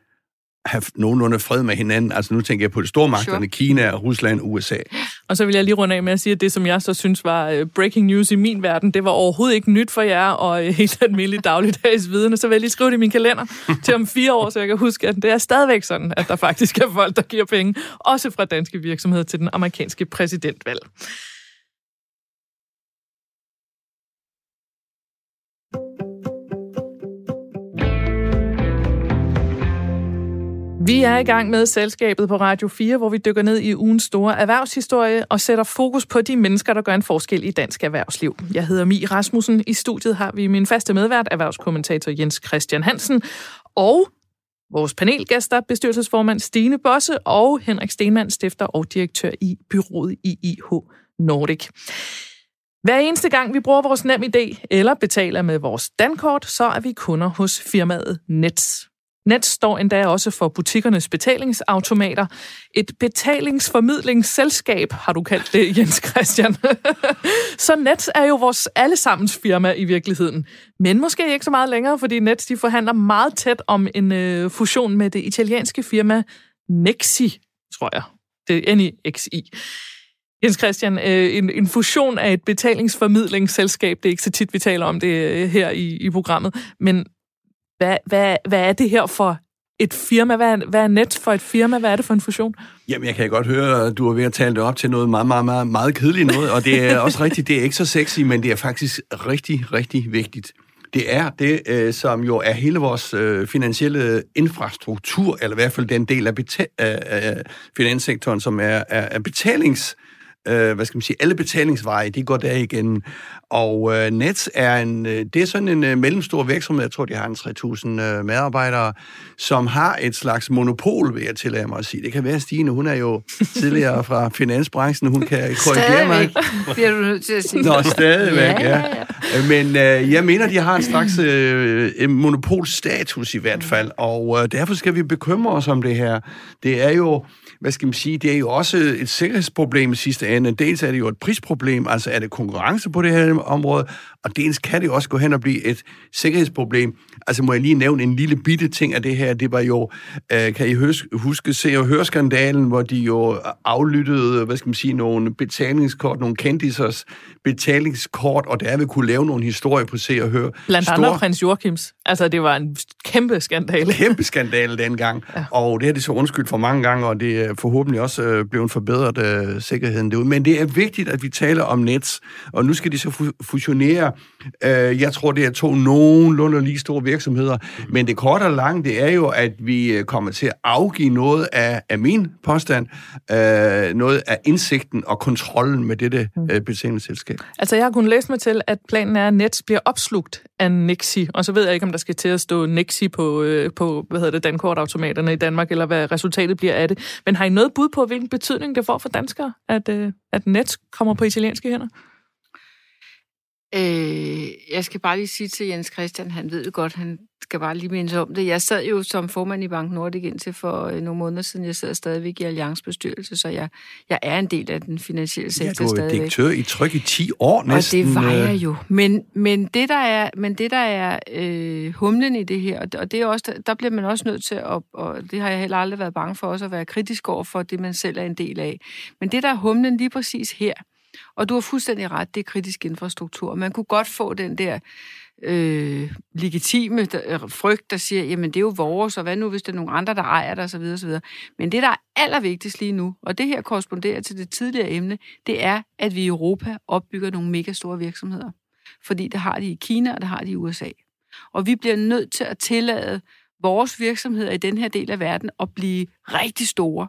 have nogenlunde fred med hinanden. Altså nu tænker jeg på de store magterne, sure. Kina, Rusland, USA. Og så vil jeg lige runde af med at sige, at det, som jeg så synes var øh, breaking news i min verden, det var overhovedet ikke nyt for jer og øh, helt almindeligt dagligdags viden. Og så vil jeg lige skrive det i min kalender til om fire år, så jeg kan huske, at det er stadigvæk sådan, at der faktisk er folk, der giver penge, også fra danske virksomheder til den amerikanske præsidentvalg. Vi er i gang med selskabet på Radio 4, hvor vi dykker ned i ugens store erhvervshistorie og sætter fokus på de mennesker, der gør en forskel i dansk erhvervsliv. Jeg hedder Mi Rasmussen. I studiet har vi min faste medvært, erhvervskommentator Jens Christian Hansen, og vores panelgæster, bestyrelsesformand Stine Bosse og Henrik Stenmann, stifter og direktør i byrådet IH Nordic. Hver eneste gang vi bruger vores nem idé eller betaler med vores dankort, så er vi kunder hos firmaet Nets. Net står endda også for butikkernes betalingsautomater. Et betalingsformidlingsselskab, har du kaldt det, Jens Christian. så Net er jo vores allesammens firma i virkeligheden. Men måske ikke så meget længere, fordi Net de forhandler meget tæt om en øh, fusion med det italienske firma Nexi, tror jeg. Det er N-I-X-I. Jens Christian, øh, en, en fusion af et betalingsformidlingsselskab, det er ikke så tit, vi taler om det øh, her i, i programmet, men hvad, hvad, hvad er det her for et firma? Hvad er, hvad er net for et firma? Hvad er det for en fusion? Jamen, jeg kan godt høre, at du er ved at tale det op til noget meget, meget, meget, meget kedeligt noget, og det er også rigtigt, det er ikke så sexy, men det er faktisk rigtig, rigtig vigtigt. Det er det, øh, som jo er hele vores øh, finansielle infrastruktur, eller i hvert fald den del af, beta- af finanssektoren, som er, er, er betalings øh, hvad skal man sige, alle betalingsveje, de går der igen. Og øh, Nets er en, øh, det er sådan en øh, mellemstor virksomhed, jeg tror, de har en 3.000 øh, medarbejdere, som har et slags monopol, vil jeg tillade mig at sige. Det kan være Stine, hun er jo tidligere fra finansbranchen, hun kan korrigere mig. bliver du nødt til at sige. Nå, stadigvæk, ja. ja, ja. Men øh, jeg mener, de har en slags øh, en monopolstatus i hvert fald, og øh, derfor skal vi bekymre os om det her. Det er jo hvad skal man sige, det er jo også et sikkerhedsproblem i sidste ende. Dels er det jo et prisproblem, altså er det konkurrence på det her område, og dels kan det også gå hen og blive et sikkerhedsproblem. Altså må jeg lige nævne en lille bitte ting af det her. Det var jo, øh, kan I huske, se og høre skandalen, hvor de jo aflyttede, hvad skal man sige, nogle betalingskort, nogle kendisers betalingskort, og der vil kunne lave nogle historier på se og høre. Blandt Stor... andre prins Joachims. Altså det var en kæmpe skandale. Kæmpe skandale dengang. Ja. Og det har de så undskyldt for mange gange, og det er forhåbentlig også øh, blevet forbedret øh, sikkerheden derude. Men det er vigtigt, at vi taler om Nets, og nu skal de så fusionere Øh, jeg tror, det er to nogenlunde lige store virksomheder. Men det korte og lange, det er jo, at vi øh, kommer til at afgive noget af, af min påstand, øh, noget af indsigten og kontrollen med dette mm. øh, betalingsselskab. Altså, jeg har kunnet læse mig til, at planen er, at Nets bliver opslugt af Nexi, og så ved jeg ikke, om der skal til at stå Nexi på, øh, på hvad hedder det, dankortautomaterne i Danmark, eller hvad resultatet bliver af det. Men har I noget bud på, hvilken betydning det får for danskere, at, øh, at Nets kommer på italienske hænder? Øh, jeg skal bare lige sige til Jens Christian, han ved godt, han skal bare lige mindes om det. Jeg sad jo som formand i Bank Nordic indtil for øh, nogle måneder siden. Jeg sidder stadigvæk i Alliancebestyrelse, så jeg, jeg er en del af den finansielle sektor ja, du er direktør i tryk i 10 år næsten. Og det var jeg øh. jo. Men, men det, der er, men det, der er øh, humlen i det her, og det er også, der bliver man også nødt til at, og det har jeg heller aldrig været bange for, også at være kritisk over for det, man selv er en del af. Men det, der er humlen lige præcis her, og du har fuldstændig ret, det er kritisk infrastruktur. Man kunne godt få den der øh, legitime der, øh, frygt, der siger, jamen det er jo vores, og hvad nu, hvis det er nogle andre, der ejer det, osv. osv. Men det, der er allervigtigst lige nu, og det her korresponderer til det tidligere emne, det er, at vi i Europa opbygger nogle mega store virksomheder. Fordi det har de i Kina, og det har de i USA. Og vi bliver nødt til at tillade vores virksomheder i den her del af verden at blive rigtig store.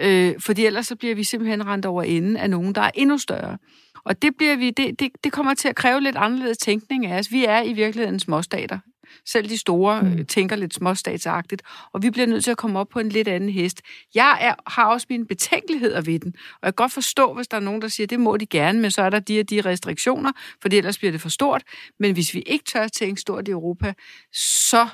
Øh, fordi ellers så bliver vi simpelthen rendt over enden af nogen, der er endnu større. Og det, bliver vi, det, det, det kommer til at kræve lidt anderledes tænkning af os. Vi er i virkeligheden småstater. Selv de store mm. tænker lidt småstatsagtigt, og vi bliver nødt til at komme op på en lidt anden hest. Jeg er, har også mine betænkeligheder ved den, og jeg kan godt forstå, hvis der er nogen, der siger, det må de gerne, men så er der de og de restriktioner, for ellers bliver det for stort. Men hvis vi ikke tør tænke stort i Europa, så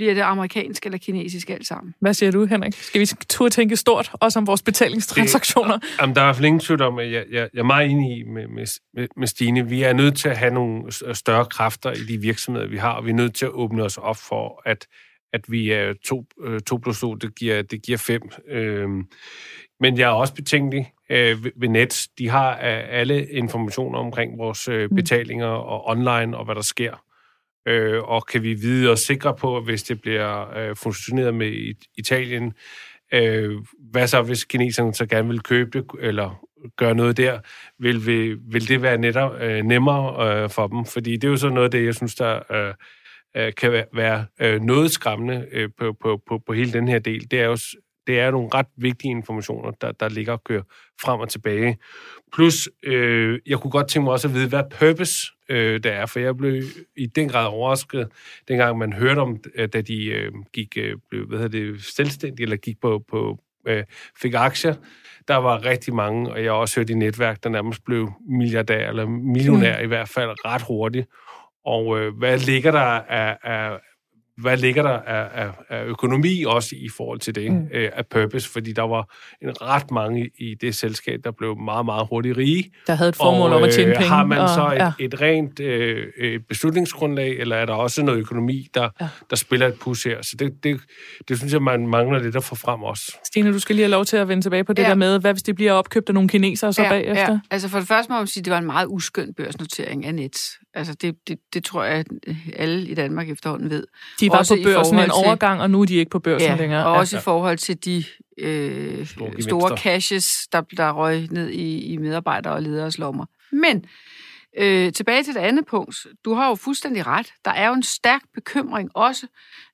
bliver det amerikansk eller kinesisk alt sammen. Hvad siger du, Henrik? Skal vi turde tænke stort, også om vores betalingstransaktioner? Det, jamen, der er i ingen tvivl om, at jeg, jeg, jeg er meget enig i med, med, med Stine. Vi er nødt til at have nogle større kræfter i de virksomheder, vi har, og vi er nødt til at åbne os op for, at, at vi er 2 øh, to plus 2, det giver, det giver 5. Øhm, men jeg er også betænkelig øh, ved Nets. De har alle informationer omkring vores øh, mm. betalinger og online og hvad der sker. Øh, og kan vi vide og sikre på, hvis det bliver øh, fusioneret med Italien, øh, hvad så hvis kineserne så gerne vil købe det, eller gøre noget der, vil, vi, vil det være netop, øh, nemmere øh, for dem? Fordi det er jo så noget af det, jeg synes, der øh, øh kan være øh, noget skræmmende øh, på, på, på, på hele den her del. Det er jo det er nogle ret vigtige informationer, der, der ligger og kører frem og tilbage. Plus, øh, jeg kunne godt tænke mig også at vide, hvad purpose øh, der er, for jeg blev i den grad overrasket, dengang man hørte om, da de øh, gik, øh, blev, hvad hedder det, selvstændige, eller gik på, på øh, fik aktier. Der var rigtig mange, og jeg har også hørt i netværk, der nærmest blev milliardær, eller millionær mm. i hvert fald, ret hurtigt. Og øh, hvad ligger der af, af, hvad ligger der af, af, af økonomi også i forhold til det, mm. øh, af purpose, fordi der var en ret mange i det selskab, der blev meget, meget hurtigt rige. Der havde et formål og, om at tjene øh, penge. Har man og, så et, ja. et rent øh, beslutningsgrundlag, eller er der også noget økonomi, der, ja. der spiller et pus her? Så det, det, det synes jeg, man mangler lidt at få frem også. Stine, du skal lige have lov til at vende tilbage på det ja. der med, hvad hvis de bliver opkøbt af nogle kinesere så ja, bagefter? Ja. Altså for det første må man sige, at det var en meget uskøn børsnotering af net. Altså det, det, det tror jeg, at alle i Danmark efterhånden ved. De var også på børsen en overgang, og nu er de ikke på børsen ja, længere. og også ja. i forhold til de øh, store, store caches, der, der røg ned i, i medarbejdere og lederes lommer. Men øh, tilbage til det andet punkt. Du har jo fuldstændig ret. Der er jo en stærk bekymring også,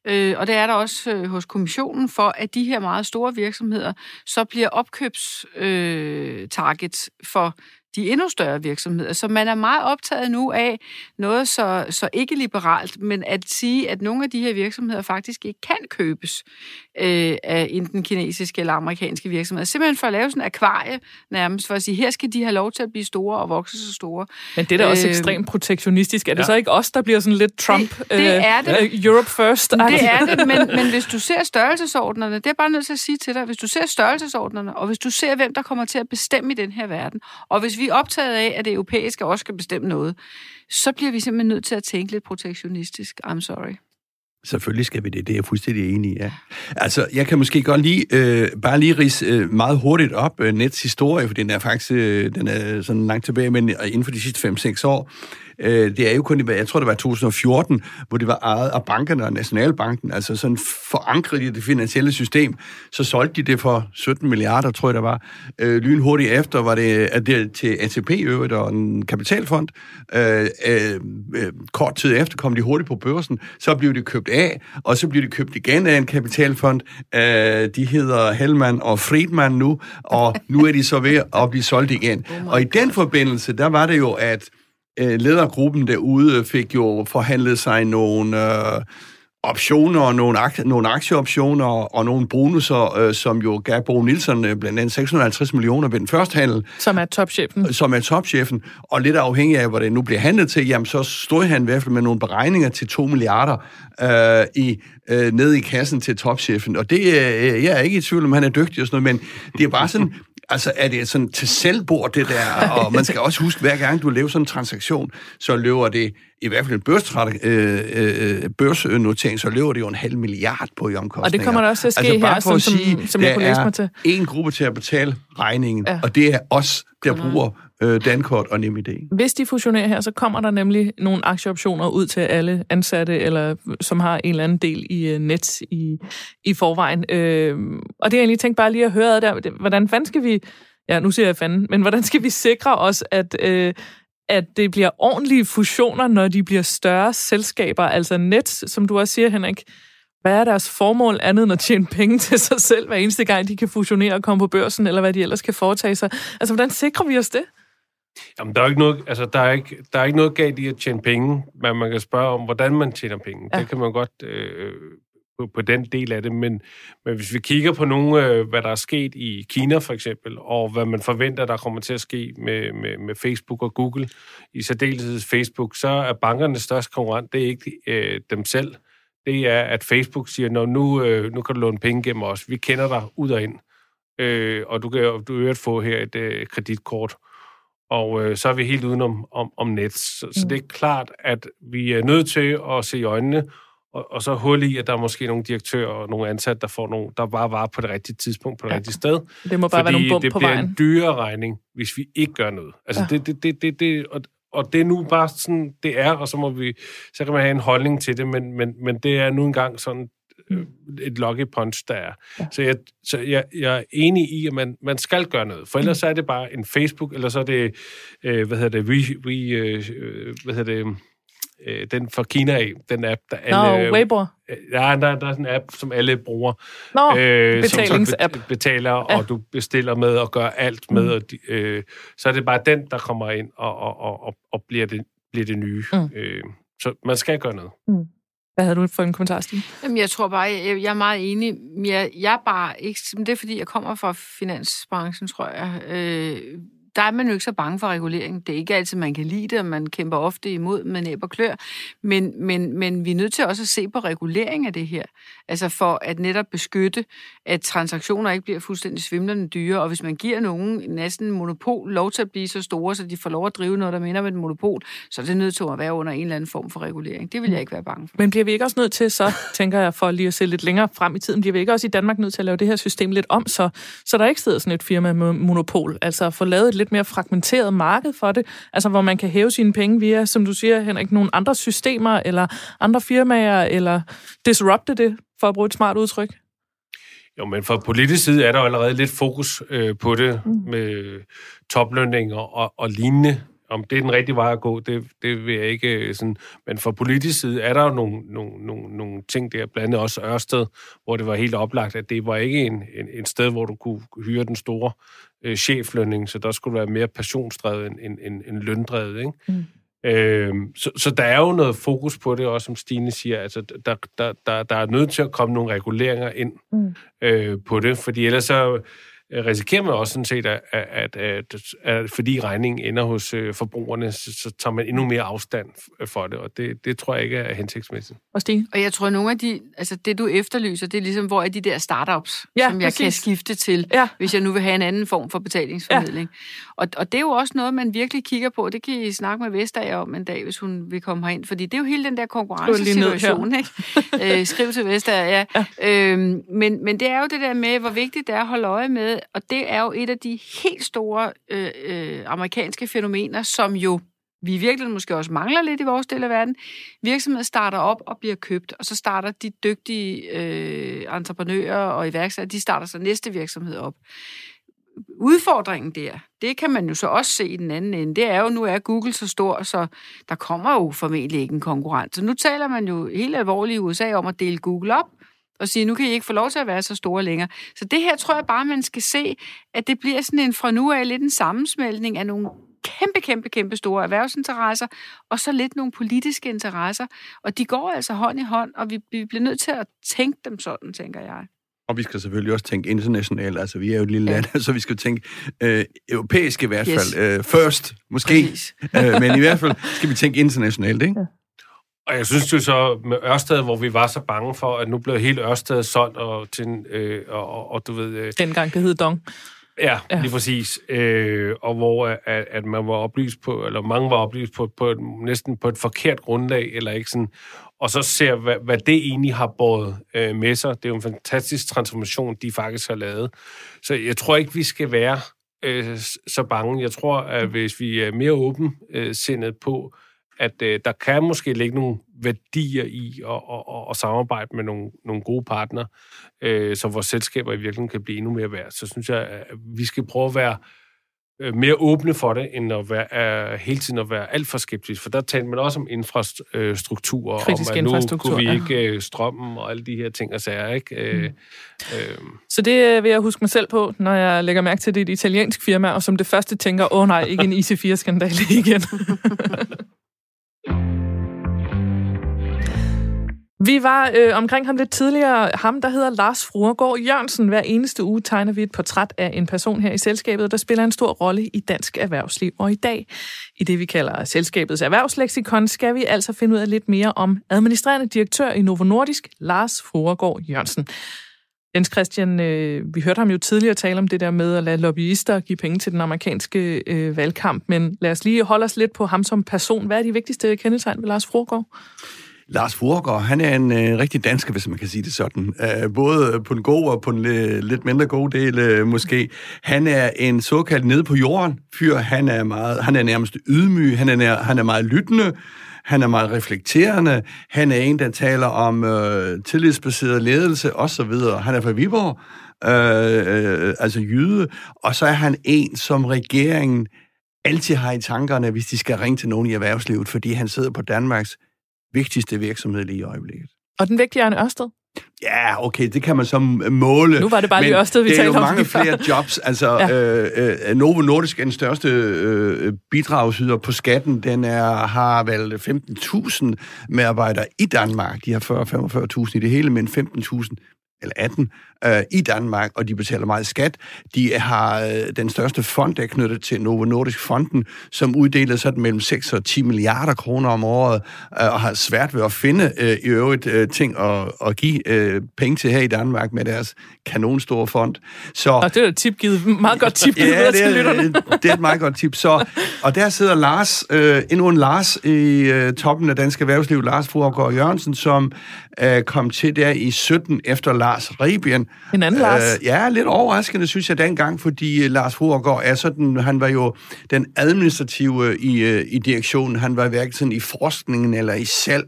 øh, og det er der også øh, hos kommissionen, for at de her meget store virksomheder så bliver opkøbstargets øh, for de endnu større virksomheder. Så man er meget optaget nu af noget så, så ikke liberalt, men at sige, at nogle af de her virksomheder faktisk ikke kan købes øh, af enten kinesiske eller amerikanske virksomheder. Simpelthen for at lave sådan en akvarie nærmest, for at sige, her skal de have lov til at blive store og vokse så store. Men det er da også øh, ekstremt protektionistisk. Er det ja. så ikke os, der bliver sådan lidt Trump, det, det er det. Uh, Europe first? Det er det, men, men hvis du ser størrelsesordnerne, det er bare nødt til at sige til dig, hvis du ser størrelsesordnerne, og hvis du ser, hvem der kommer til at bestemme i den her verden, og hvis vi er optaget af, at det europæiske også skal bestemme noget, så bliver vi simpelthen nødt til at tænke lidt protektionistisk. I'm sorry. Selvfølgelig skal vi det, det er jeg fuldstændig enig i, ja. Altså, jeg kan måske godt lige, øh, bare lige rise øh, meget hurtigt op øh, Nets historie, for den er faktisk øh, den er sådan langt tilbage, men øh, inden for de sidste 5-6 år, Øh, det er jo kun, jeg tror det var 2014, hvor det var ejet af bankerne og Nationalbanken, altså sådan forankret i det finansielle system. Så solgte de det for 17 milliarder, tror jeg der var. Øh, lynhurtigt efter var det, at det til ATP øvrigt og en kapitalfond. Øh, øh, øh, kort tid efter kom de hurtigt på børsen, så blev de købt af, og så blev de købt igen af en kapitalfond. Øh, de hedder Hellman og Friedman nu, og nu er de så ved at blive solgt igen. Oh og i den forbindelse, der var det jo, at øh, ledergruppen derude fik jo forhandlet sig nogle øh, optioner, og nogle, ak- nogle aktieoptioner og nogle bonusser, øh, som jo gav Bo Nielsen øh, blandt andet 650 millioner ved den første handel. Som er topchefen. Som er topchefen. Og lidt afhængig af, hvor det nu bliver handlet til, jamen så stod han i hvert fald med nogle beregninger til 2 milliarder øh, i, øh, ned i kassen til topchefen. Og det, øh, jeg er ikke i tvivl om, han er dygtig og sådan noget, men det er bare sådan, Altså, er det sådan til selvbord, det der? Og man skal også huske, hver gang du laver sådan en transaktion, så løber det, i hvert fald en børsnotering, øh, øh, børsnotering, så løber det jo en halv milliard på i omkostninger. Og det kommer der også til at ske altså, her, som, sige, som, som jeg kunne læse mig til. en gruppe til at betale regningen, ja. og det er os, der bruger øh, Dankort og NemID. Hvis de fusionerer her, så kommer der nemlig nogle aktieoptioner ud til alle ansatte, eller øh, som har en eller anden del i øh, net i, i forvejen. Øh, og det har jeg lige tænkt bare lige at høre der, hvordan fanden skal vi, ja nu siger jeg fanden, men hvordan skal vi sikre os, at, øh, at det bliver ordentlige fusioner, når de bliver større selskaber, altså net, som du også siger, Henrik, hvad er deres formål andet end at tjene penge til sig selv, hver eneste gang de kan fusionere og komme på børsen, eller hvad de ellers kan foretage sig? Altså, hvordan sikrer vi os det? Jamen, der er ikke noget, altså, der er ikke, der er ikke noget galt i at tjene penge, men man kan spørge om, hvordan man tjener penge. Ja. Det kan man godt øh, på, på den del af det, men, men hvis vi kigger på nogle, øh, hvad der er sket i Kina for eksempel, og hvad man forventer, der kommer til at ske med, med, med Facebook og Google, i særdeleshed Facebook, så er bankernes største konkurrent, det er ikke øh, dem selv. Det er, at Facebook siger, Nå, nu, øh, nu kan du låne penge gennem os. Vi kender dig ud og ind, øh, og du kan du få her et øh, kreditkort og øh, så er vi helt udenom om, om net. Så, mm. så det er klart, at vi er nødt til at se i øjnene, og, og så hul i, at der er måske nogle direktører og nogle ansatte, der, får nogle, der bare var på det rigtige tidspunkt, på det ja. rigtige sted. Det må bare være nogle bump det på bliver vejen. en dyre regning, hvis vi ikke gør noget. Altså, ja. det, det, det, det, det, og, og det er nu bare sådan, det er, og så må vi, så kan man have en holdning til det, men, men, men det er nu engang sådan, øh, et lucky punch, der er. Ja. Så, jeg, så jeg, jeg er enig i, at man, man skal gøre noget. For ellers mm. er det bare en Facebook, eller så er det, øh, hvad hedder det, we, we, øh, hvad hedder det, øh, den fra Kina af, den app, der alle... Nå, Weibo. Øh, ja, der, der er sådan en app, som alle bruger. Nå, øh, betalingsapp. Som betaler, ja. og du bestiller med og gør alt med. Mm. Og de, øh, så er det bare den, der kommer ind og, og, og, og, og bliver, det, bliver det nye. Mm. Øh, så man skal gøre noget. Mm. Hvad havde du for en kommentar, Stine? Jamen, jeg tror bare, jeg, jeg er meget enig. Jeg, jeg er bare ikke... Det er, fordi jeg kommer fra finansbranchen, tror jeg. Øh, der er man jo ikke så bange for regulering. Det er ikke altid, man kan lide det, og man kæmper ofte imod med næb og klør. Men, men, men vi er nødt til også at se på regulering af det her. Altså for at netop beskytte, at transaktioner ikke bliver fuldstændig svimlende dyre. Og hvis man giver nogen næsten monopol lov til at blive så store, så de får lov at drive noget, der minder om et monopol, så er det nødt til at være under en eller anden form for regulering. Det vil jeg ikke være bange for. Men bliver vi ikke også nødt til, så tænker jeg, for lige at se lidt længere frem i tiden, bliver vi ikke også i Danmark nødt til at lave det her system lidt om, så, så der ikke sidder sådan et firma med monopol? Altså få lavet et lidt mere fragmenteret marked for det, altså hvor man kan hæve sine penge via, som du siger, Henrik, nogle andre systemer eller andre firmaer, eller disrupte det, for at bruge et smart udtryk? Jo, men fra politisk side er der jo allerede lidt fokus øh, på det mm. med toplønninger og, og lignende. Om det er den rigtige vej at gå, det, det vil jeg ikke øh, sådan... Men fra politisk side er der jo nogle, nogle, nogle, nogle ting der, blandt andet også Ørsted, hvor det var helt oplagt, at det var ikke en, en, en sted, hvor du kunne hyre den store øh, cheflønning, så der skulle være mere passionsdrevet end, end, end, end løndrevet, ikke? Mm. Øhm, så, så der er jo noget fokus på det, også som Stine siger, altså der, der, der, der er nødt til at komme nogle reguleringer ind mm. øh, på det, fordi ellers så risikerer man også sådan set, at, at, at, at fordi regningen ender hos øh, forbrugerne, så, så tager man endnu mere afstand for det, og det, det tror jeg ikke er hensigtsmæssigt. Og Stine? Og jeg tror, at nogle af de, altså det du efterlyser, det er ligesom, hvor er de der startups, ja, som jeg præcis. kan skifte til, ja. hvis jeg nu vil have en anden form for betalingsformidling. Ja. Og, og det er jo også noget, man virkelig kigger på. Det kan I snakke med Vestager om en dag, hvis hun vil komme herind, fordi det er jo hele den der konkurrencesituation, ikke? øh, skriv til Vestager, ja. ja. Øhm, men, men det er jo det der med, hvor vigtigt det er at holde øje med, og det er jo et af de helt store øh, øh, amerikanske fænomener, som jo vi i virkeligheden måske også mangler lidt i vores del af verden. Virksomheder starter op og bliver købt, og så starter de dygtige øh, entreprenører og iværksættere, de starter så næste virksomhed op. Udfordringen der, det kan man jo så også se i den anden ende, det er jo, nu er Google så stor, så der kommer jo formentlig ikke en konkurrent. Så nu taler man jo helt alvorligt i USA om at dele Google op, og sige, nu kan I ikke få lov til at være så store længere. Så det her tror jeg bare, man skal se, at det bliver sådan en fra nu af lidt en sammensmeltning af nogle kæmpe, kæmpe, kæmpe store erhvervsinteresser, og så lidt nogle politiske interesser. Og de går altså hånd i hånd, og vi, vi bliver nødt til at tænke dem sådan, tænker jeg. Og vi skal selvfølgelig også tænke internationalt. Altså, vi er jo et lille ja. land, så vi skal tænke øh, europæisk i hvert fald. Yes. Øh, first, måske. øh, men i hvert fald skal vi tænke internationalt, ikke? Ja. Og jeg synes jo så med Ørsted, hvor vi var så bange for, at nu blev hele Ørsted solgt, og, til, øh, og, og, og du ved... Øh, Dengang det hed Dong. Ja, ja, lige præcis. Øh, og hvor at, at man var oplyst på, eller mange var oplyst på, på et, næsten på et forkert grundlag, eller ikke sådan, og så ser, hvad, hvad det egentlig har båret øh, med sig. Det er jo en fantastisk transformation, de faktisk har lavet. Så jeg tror ikke, vi skal være øh, så bange. Jeg tror, at hvis vi er mere åben øh, på, at øh, der kan måske ligge nogle værdier i at, at, at, at samarbejde med nogle, nogle gode partnere, øh, så vores selskaber i virkeligheden kan blive endnu mere værd. Så synes jeg, at vi skal prøve at være øh, mere åbne for det, end at være, er, hele tiden at være alt for skeptisk. For der talte man også om infrastruktur, Kritisk om at nu kunne vi ikke øh, strømmen og alle de her ting og sager, ikke? Øh, øh, Så det vil jeg huske mig selv på, når jeg lægger mærke til, det er et italiensk firma, og som det første tænker, åh oh, nej, ikke en IC4-skandale igen. Vi var øh, omkring ham lidt tidligere. Ham, der hedder Lars Fruergaard Jørgensen. Hver eneste uge tegner vi et portræt af en person her i selskabet, der spiller en stor rolle i dansk erhvervsliv. Og i dag, i det vi kalder selskabets erhvervsleksikon, skal vi altså finde ud af lidt mere om administrerende direktør i Novo Nordisk, Lars Fruergaard Jørgensen. Jens Christian, øh, vi hørte ham jo tidligere tale om det der med at lade lobbyister give penge til den amerikanske øh, valgkamp, men lad os lige holde os lidt på ham som person. Hvad er de vigtigste kendetegn ved Lars Fruergaard? Lars Furgaard, han er en øh, rigtig dansker, hvis man kan sige det sådan. Æh, både på en god og på en øh, lidt mindre god del øh, måske. Han er en såkaldt nede på jorden fyr. Han er, meget, han er nærmest ydmyg. Han er, nær, han er meget lyttende. Han er meget reflekterende. Han er en, der taler om øh, tillidsbaseret ledelse osv. Han er fra Viborg, øh, øh, altså jyde. Og så er han en, som regeringen altid har i tankerne, hvis de skal ringe til nogen i erhvervslivet, fordi han sidder på Danmarks vigtigste virksomhed lige i øjeblikket. Og den vigtige Arne Ørsted? Ja, okay, det kan man så måle. Nu var det bare lige Ørsted, vi det er talte jo om mange flere jobs. Altså, Ja. ja. øh, øh, Novo Nordisk er den største øh, bidragsyder på skatten. Den er, har vel 15.000 medarbejdere i Danmark. De har 40-45.000 i det hele, men 15.000 eller 18 øh, i Danmark, og de betaler meget skat. De har øh, den største fond, der er knyttet til Novo Nordisk Fonden, som uddeler sådan mellem 6 og 10 milliarder kroner om året, øh, og har svært ved at finde øh, i øvrigt øh, ting at, at give øh, penge til her i Danmark med deres kanonstore fond. Så, Og det er et tip givet, meget godt tip givet Ja, til det lytterne. er, det er et meget godt tip. Så, og der sidder Lars, øh, endnu en Lars i øh, toppen af dansk erhvervsliv, Lars Fruergaard Jørgensen, som øh, kom til der i 17 efter Lars Rebien. En anden Lars. Øh, ja, lidt overraskende, synes jeg, dengang, fordi øh, Lars Fruergaard er sådan, han var jo den administrative i, øh, i direktionen. Han var hverken i forskningen eller i salg,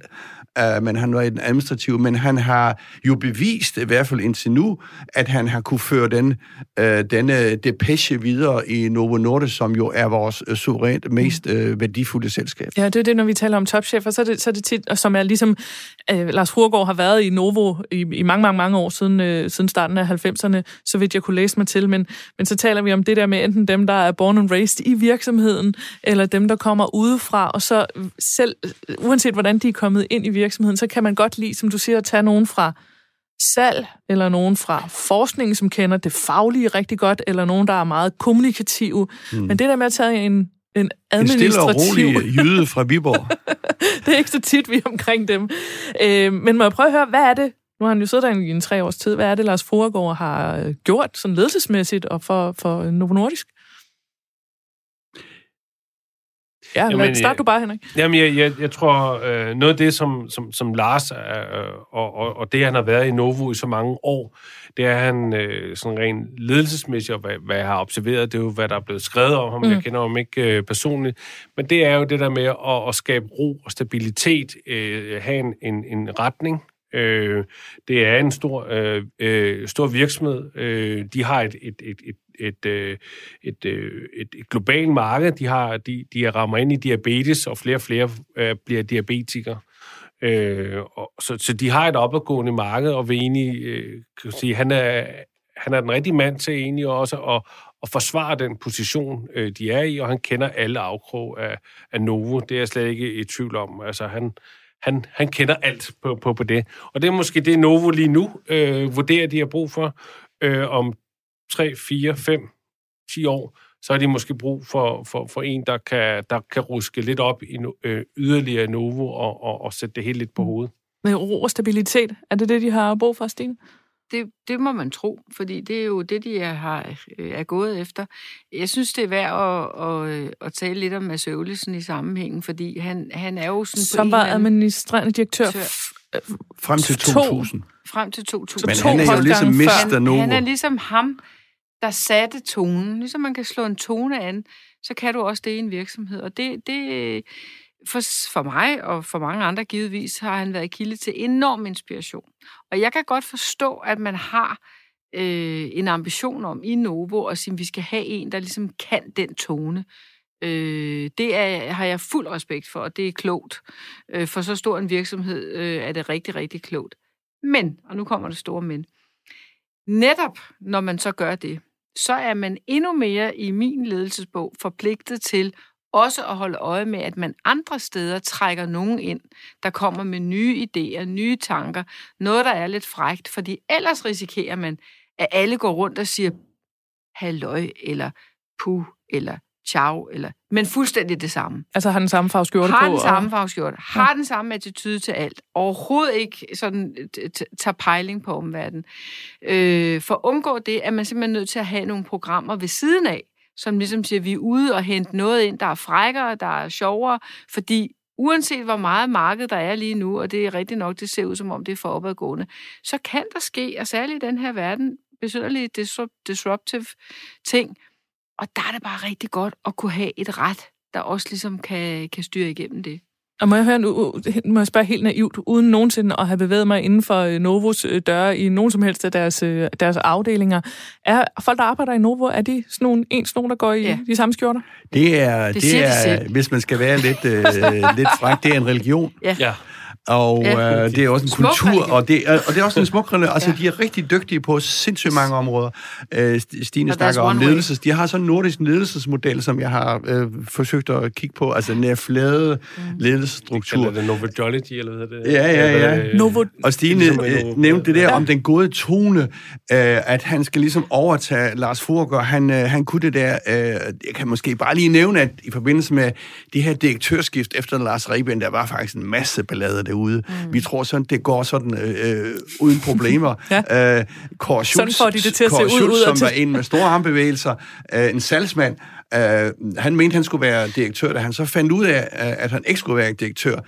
Uh, men han var i den administrative, men han har jo bevist, i hvert fald indtil nu, at han har kunne føre den, uh, denne depeche videre i Novo Nordisk, som jo er vores uh, suverænt mest uh, værdifulde selskab. Ja, det er det, når vi taler om topchefer, så er det, så er det tit, og som er ligesom, øh, Lars Fruergaard har været i Novo i, i mange, mange, mange år siden, øh, siden starten af 90'erne, så vidt jeg kunne læse mig til, men, men så taler vi om det der med enten dem, der er born and raised i virksomheden, eller dem, der kommer udefra, og så selv, uanset hvordan de er kommet ind i virksomheden, så kan man godt lide, som du siger, at tage nogen fra salg, eller nogen fra forskning, som kender det faglige rigtig godt, eller nogen, der er meget kommunikative. Mm. Men det der med at tage en, en En administrativ... stille og rolig jyde fra Viborg. det er ikke så tit, vi er omkring dem. Øh, men må jeg prøve at høre, hvad er det, nu har han jo siddet der i en tre års tid, hvad er det, Lars Fruergaard har øh, gjort sådan ledelsesmæssigt og for, for Novo Nordisk? Ja, Jamen, Jamen, start du bare, Henrik. Jamen, jeg, jeg, jeg tror, øh, noget af det, som, som, som Lars øh, og, og, og det, han har været i Novo i så mange år, det er han øh, sådan rent ledelsesmæssigt, og hvad, hvad jeg har observeret, det er jo, hvad der er blevet skrevet om ham. Mm. Jeg kender ham ikke øh, personligt. Men det er jo det der med at, at skabe ro og stabilitet, øh, have en, en, en retning. Øh, det er en stor, øh, øh, stor virksomhed. Øh, de har et, et, et, et et, øh, et, øh, et, et globalt marked. De, har, de, de rammer ind i diabetes, og flere og flere øh, bliver diabetikere. Øh, og, så, så de har et opadgående marked, og vil egentlig, øh, kan sige, han er, han er den rigtige mand til egentlig også at, at forsvare den position, øh, de er i, og han kender alle afkrog af, af Novo. Det er jeg slet ikke i tvivl om. Altså, han, han, han kender alt på, på, på det. Og det er måske det, Novo lige nu øh, vurderer, de har brug for. Øh, om 3, 4, 5, 10 år, så har de måske brug for, for, for en, der kan, der kan ruske lidt op i no, øh, yderligere Novo og, og, og sætte det hele lidt på hovedet. Med ro og stabilitet, er det det, de har brug for, Stine? Det, det må man tro, fordi det er jo det, de er, har, øh, er gået efter. Jeg synes, det er værd at, at, at tale lidt om Mads Øvlesen i sammenhængen, fordi han, han er jo sådan på Som var administrerende direktør. Direktør. Frem til To. 2000. frem til 2000. Men to han er jo ligesom postgange Mr. han, Novo. han er ligesom ham, der satte tonen. Ligesom man kan slå en tone an, så kan du også det i en virksomhed. Og det, det for, for mig og for mange andre givetvis har han været kilde til enorm inspiration. Og jeg kan godt forstå, at man har øh, en ambition om i Novo at sige, at vi skal have en, der ligesom kan den tone. Øh, det er, har jeg fuld respekt for, og det er klogt. Øh, for så stor en virksomhed øh, er det rigtig, rigtig klogt. Men, og nu kommer det store men, netop når man så gør det, så er man endnu mere i min ledelsesbog forpligtet til også at holde øje med, at man andre steder trækker nogen ind, der kommer med nye idéer, nye tanker, noget, der er lidt frægt, fordi ellers risikerer man, at alle går rundt og siger halløj, eller puh, eller ciao, eller, men fuldstændig det samme. Altså har den samme farveskjorte har på? den samme farveskjorte, har den samme attitude til alt, overhovedet ikke sådan tager pejling på omverdenen. Øh, for at undgå det, er man simpelthen nødt til at have nogle programmer ved siden af, som ligesom siger, at vi er ude og hente noget ind, der er frækkere, der er sjovere, fordi uanset hvor meget marked der er lige nu, og det er rigtigt nok, det ser ud som om det er for opadgående, så kan der ske, og særligt i den her verden, besynderlige disruptive ting, og der er det bare rigtig godt at kunne have et ret, der også ligesom kan, kan styre igennem det. Og må jeg, høre, nu, må jeg spørge helt naivt, uden nogensinde at have bevæget mig inden for øh, Novos øh, døre i nogen som helst af deres, øh, deres afdelinger. Er folk, der arbejder i Novo, er de sådan nogle, ens nogen, der går i ja. de samme skjorter? Det er, det, det er de hvis man skal være lidt, øh, lidt fræk, det er en religion. Ja. ja. Og ja, øh, det er også en kultur, og det, og det er også en smuk Altså, ja. de er rigtig dygtige på sindssygt mange områder. Øh, Stine snakker om ledelses. De har sådan en nordisk ledelsesmodel, som jeg har øh, forsøgt at kigge på. Altså, den er flade mm. ledelsesstruktur. Det det Novodology, eller hvad det Ja, ja, ja. Øh, Novo... Og Stine ligesom øh, nævnte det der ja. om den gode tone, øh, at han skal ligesom overtage Lars Furger. Han, øh, han kunne det der. Øh, jeg kan måske bare lige nævne, at i forbindelse med det her direktørskift efter Lars Reben, der var faktisk en masse ballade derude. Mm. Vi tror sådan, det går sådan øh, øh uden problemer. ja. øh, Kåre Schultz, sådan får de det til at se ud, ud som til... var en med store armbevægelser, øh, en salgsmand, øh, han mente, han skulle være direktør, da han så fandt ud af, at han ikke skulle være direktør,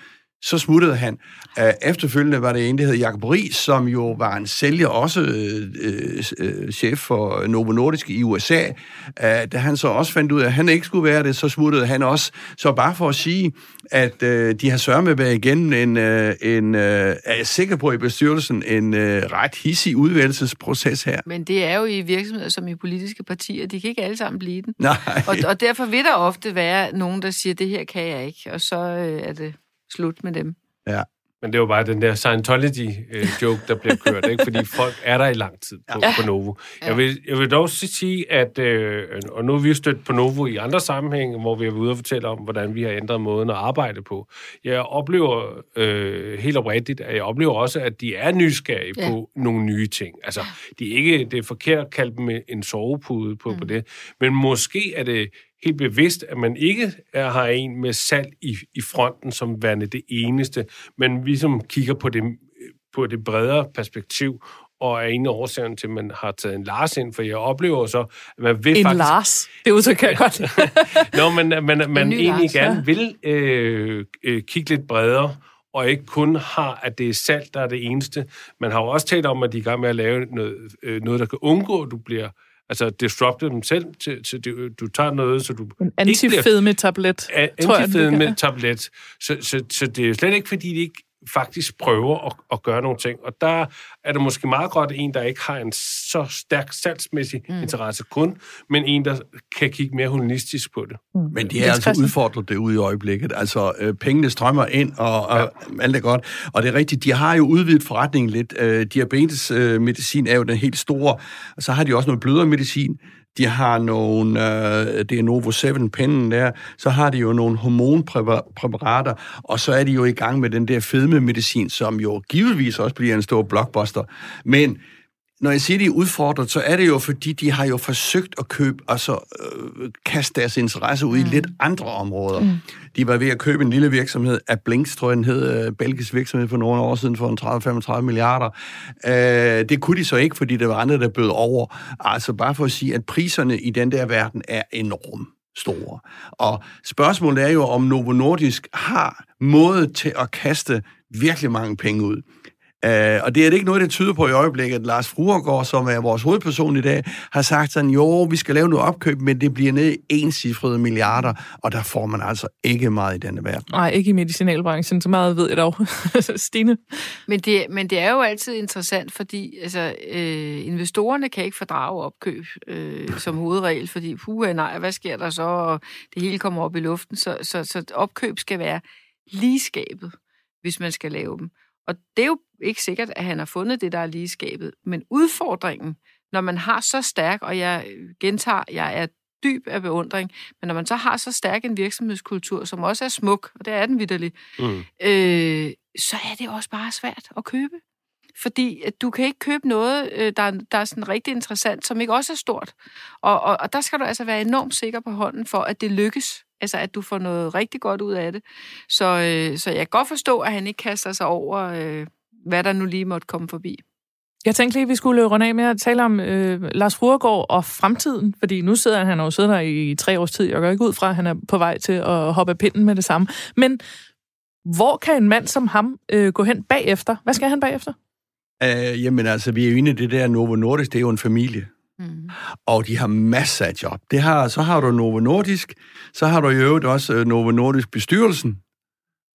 så smuttede han. Uh, efterfølgende var det en, der hed Jacob Ries, som jo var en sælger, også uh, uh, chef for Novo Nordisk i USA. Uh, da han så også fandt ud af, at han ikke skulle være det, så smuttede han også. Så bare for at sige, at uh, de har sørget med at være igen en, uh, en uh, er jeg sikker på i bestyrelsen, en uh, ret hissig udvalgelsesproces her. Men det er jo i virksomheder som i politiske partier, de kan ikke alle sammen blive den. Nej. Og, og derfor vil der ofte være nogen, der siger, det her kan jeg ikke, og så uh, er det slut med dem. Ja. Men det var bare den der Scientology-joke, der bliver kørt, ikke? fordi folk er der i lang tid på, ja. på Novo. Jeg vil, jeg vil dog sige, at, øh, og nu har vi stødt på Novo i andre sammenhænge, hvor vi har været ude og fortælle om, hvordan vi har ændret måden at arbejde på. Jeg oplever øh, helt oprigtigt, at jeg oplever også, at de er nysgerrige ja. på nogle nye ting. Altså, de er ikke, det er forkert at kalde dem en sovepude på, mm. på det, men måske er det helt bevidst, at man ikke er, har en med salg i, i fronten som værende det eneste, men vi som kigger på det, på det bredere perspektiv, og er en af årsagen til, at man har taget en Lars ind, for jeg oplever så, at man vil en faktisk... Lars? Det udtrykker jeg godt. Nå, men man, man, man egentlig Lars, gerne ja. vil øh, øh, kigge lidt bredere, og ikke kun har, at det er salg, der er det eneste. Man har jo også talt om, at de er i gang med at lave noget, øh, noget der kan undgå, at du bliver altså disrupte dem selv, til, til, til du tager noget, så du... En antifedme-tablet, Antifedme-tablet. Så, så, så det er slet ikke, fordi de ikke faktisk prøver at, at gøre nogle ting. Og der er det måske meget godt en, der ikke har en så stærk salgsmæssig mm. interesse kun, men en, der kan kigge mere humanistisk på det. Mm. Men de er altså udfordret det ude i øjeblikket. Altså, øh, pengene strømmer ind, og, og ja. alt er godt. Og det er rigtigt, de har jo udvidet forretningen lidt. Øh, diabetesmedicin øh, er jo den helt store, og så har de også noget blødere medicin de har nogle, øh, det er Novo 7 pinden der, så har de jo nogle hormonpræparater, og så er de jo i gang med den der fedmemedicin, som jo givetvis også bliver en stor blockbuster. Men når jeg siger, de er udfordret, så er det jo, fordi de har jo forsøgt at købe, altså øh, kaste deres interesse ud mm. i lidt andre områder. Mm. De var ved at købe en lille virksomhed af Blinks, tror jeg, den hed, øh, belgisk virksomhed for nogle år siden, for 30-35 milliarder. Øh, det kunne de så ikke, fordi der var andre, der bød over. Altså bare for at sige, at priserne i den der verden er enorme store. Og spørgsmålet er jo, om Novo Nordisk har måde til at kaste virkelig mange penge ud. Uh, og det er det ikke noget, der tyder på i øjeblikket. Lars Fruergaard, som er vores hovedperson i dag, har sagt sådan, jo, vi skal lave noget opkøb, men det bliver ned i ensifrede milliarder, og der får man altså ikke meget i denne verden. Nej, ikke i medicinalbranchen, så meget ved jeg dog. Stine? Men det, men det er jo altid interessant, fordi altså, øh, investorerne kan ikke fordrage opkøb øh, som hovedregel, fordi puha nej, hvad sker der så, og det hele kommer op i luften. Så, så, så opkøb skal være ligeskabet, hvis man skal lave dem. Og det er jo ikke sikkert, at han har fundet det, der er ligeskabet. Men udfordringen, når man har så stærk, og jeg gentager, jeg er dyb af beundring, men når man så har så stærk en virksomhedskultur, som også er smuk, og det er den vidderlig, mm. øh, så er det også bare svært at købe. Fordi at du kan ikke købe noget, øh, der, der er sådan rigtig interessant, som ikke også er stort. Og, og, og der skal du altså være enormt sikker på hånden for, at det lykkes. Altså, at du får noget rigtig godt ud af det. Så, øh, så jeg kan godt forstå, at han ikke kaster sig over, øh, hvad der nu lige måtte komme forbi. Jeg tænkte lige, at vi skulle runde af med at tale om øh, Lars Fruergaard og fremtiden, fordi nu sidder han, han har jo siddet der i tre års tid. Jeg går ikke ud fra, at han er på vej til at hoppe af pinden med det samme. Men hvor kan en mand som ham øh, gå hen bagefter? Hvad skal han bagefter? Uh, jamen altså, vi er jo inde i det der Novo Nordisk, det er jo en familie. Mm. Og de har masser af job. Det har, så har du Novo Nordisk, så har du i øvrigt også uh, Novo Nordisk bestyrelsen.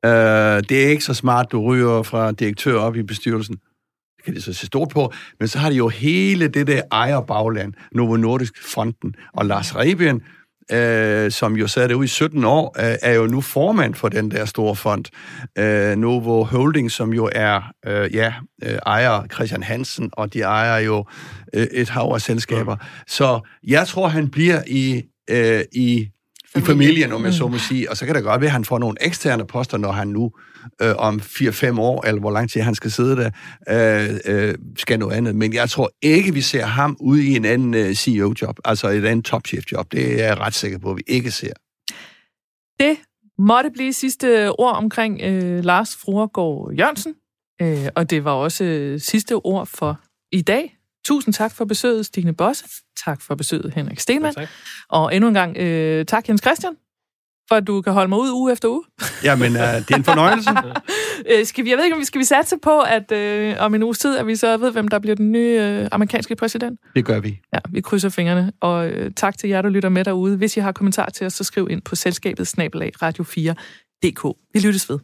Uh, det er ikke så smart, du ryger fra direktør op i bestyrelsen. Det kan de så se stort på. Men så har de jo hele det der ejerbagland, Novo Nordisk Fonden. Og Lars Rebien, øh, som jo sad det ud i 17 år, øh, er jo nu formand for den der store fond. Øh, Novo Holding, som jo er, øh, ja, øh, ejer Christian Hansen, og de ejer jo øh, et hav af selskaber. Så jeg tror, han bliver i, øh, i i familien, om jeg så må sige. Og så kan det godt være, at han får nogle eksterne poster, når han nu øh, om 4-5 år, eller hvor lang tid han skal sidde der, øh, øh, skal noget andet. Men jeg tror ikke, vi ser ham ude i en anden øh, CEO-job, altså et andet topchef-job. Det er jeg ret sikker på, at vi ikke ser. Det måtte blive sidste ord omkring øh, Lars Fruergaard Jørgensen. Øh, og det var også øh, sidste ord for i dag. Tusind tak for besøget, Stine Bosse. Tak for besøget, Henrik Stenmann. Ja, og endnu en gang øh, tak, Jens Christian, for at du kan holde mig ud uge efter uge. Jamen, øh, det er en fornøjelse. øh, skal vi, jeg ved ikke, om vi skal vi satse på, at øh, om en uges tid, at vi så ved, hvem der bliver den nye øh, amerikanske præsident? Det gør vi. Ja, vi krydser fingrene. Og øh, tak til jer, der lytter med derude. Hvis I har kommentarer til os, så skriv ind på selskabet snabelag radio4.dk. Vi lyttes ved.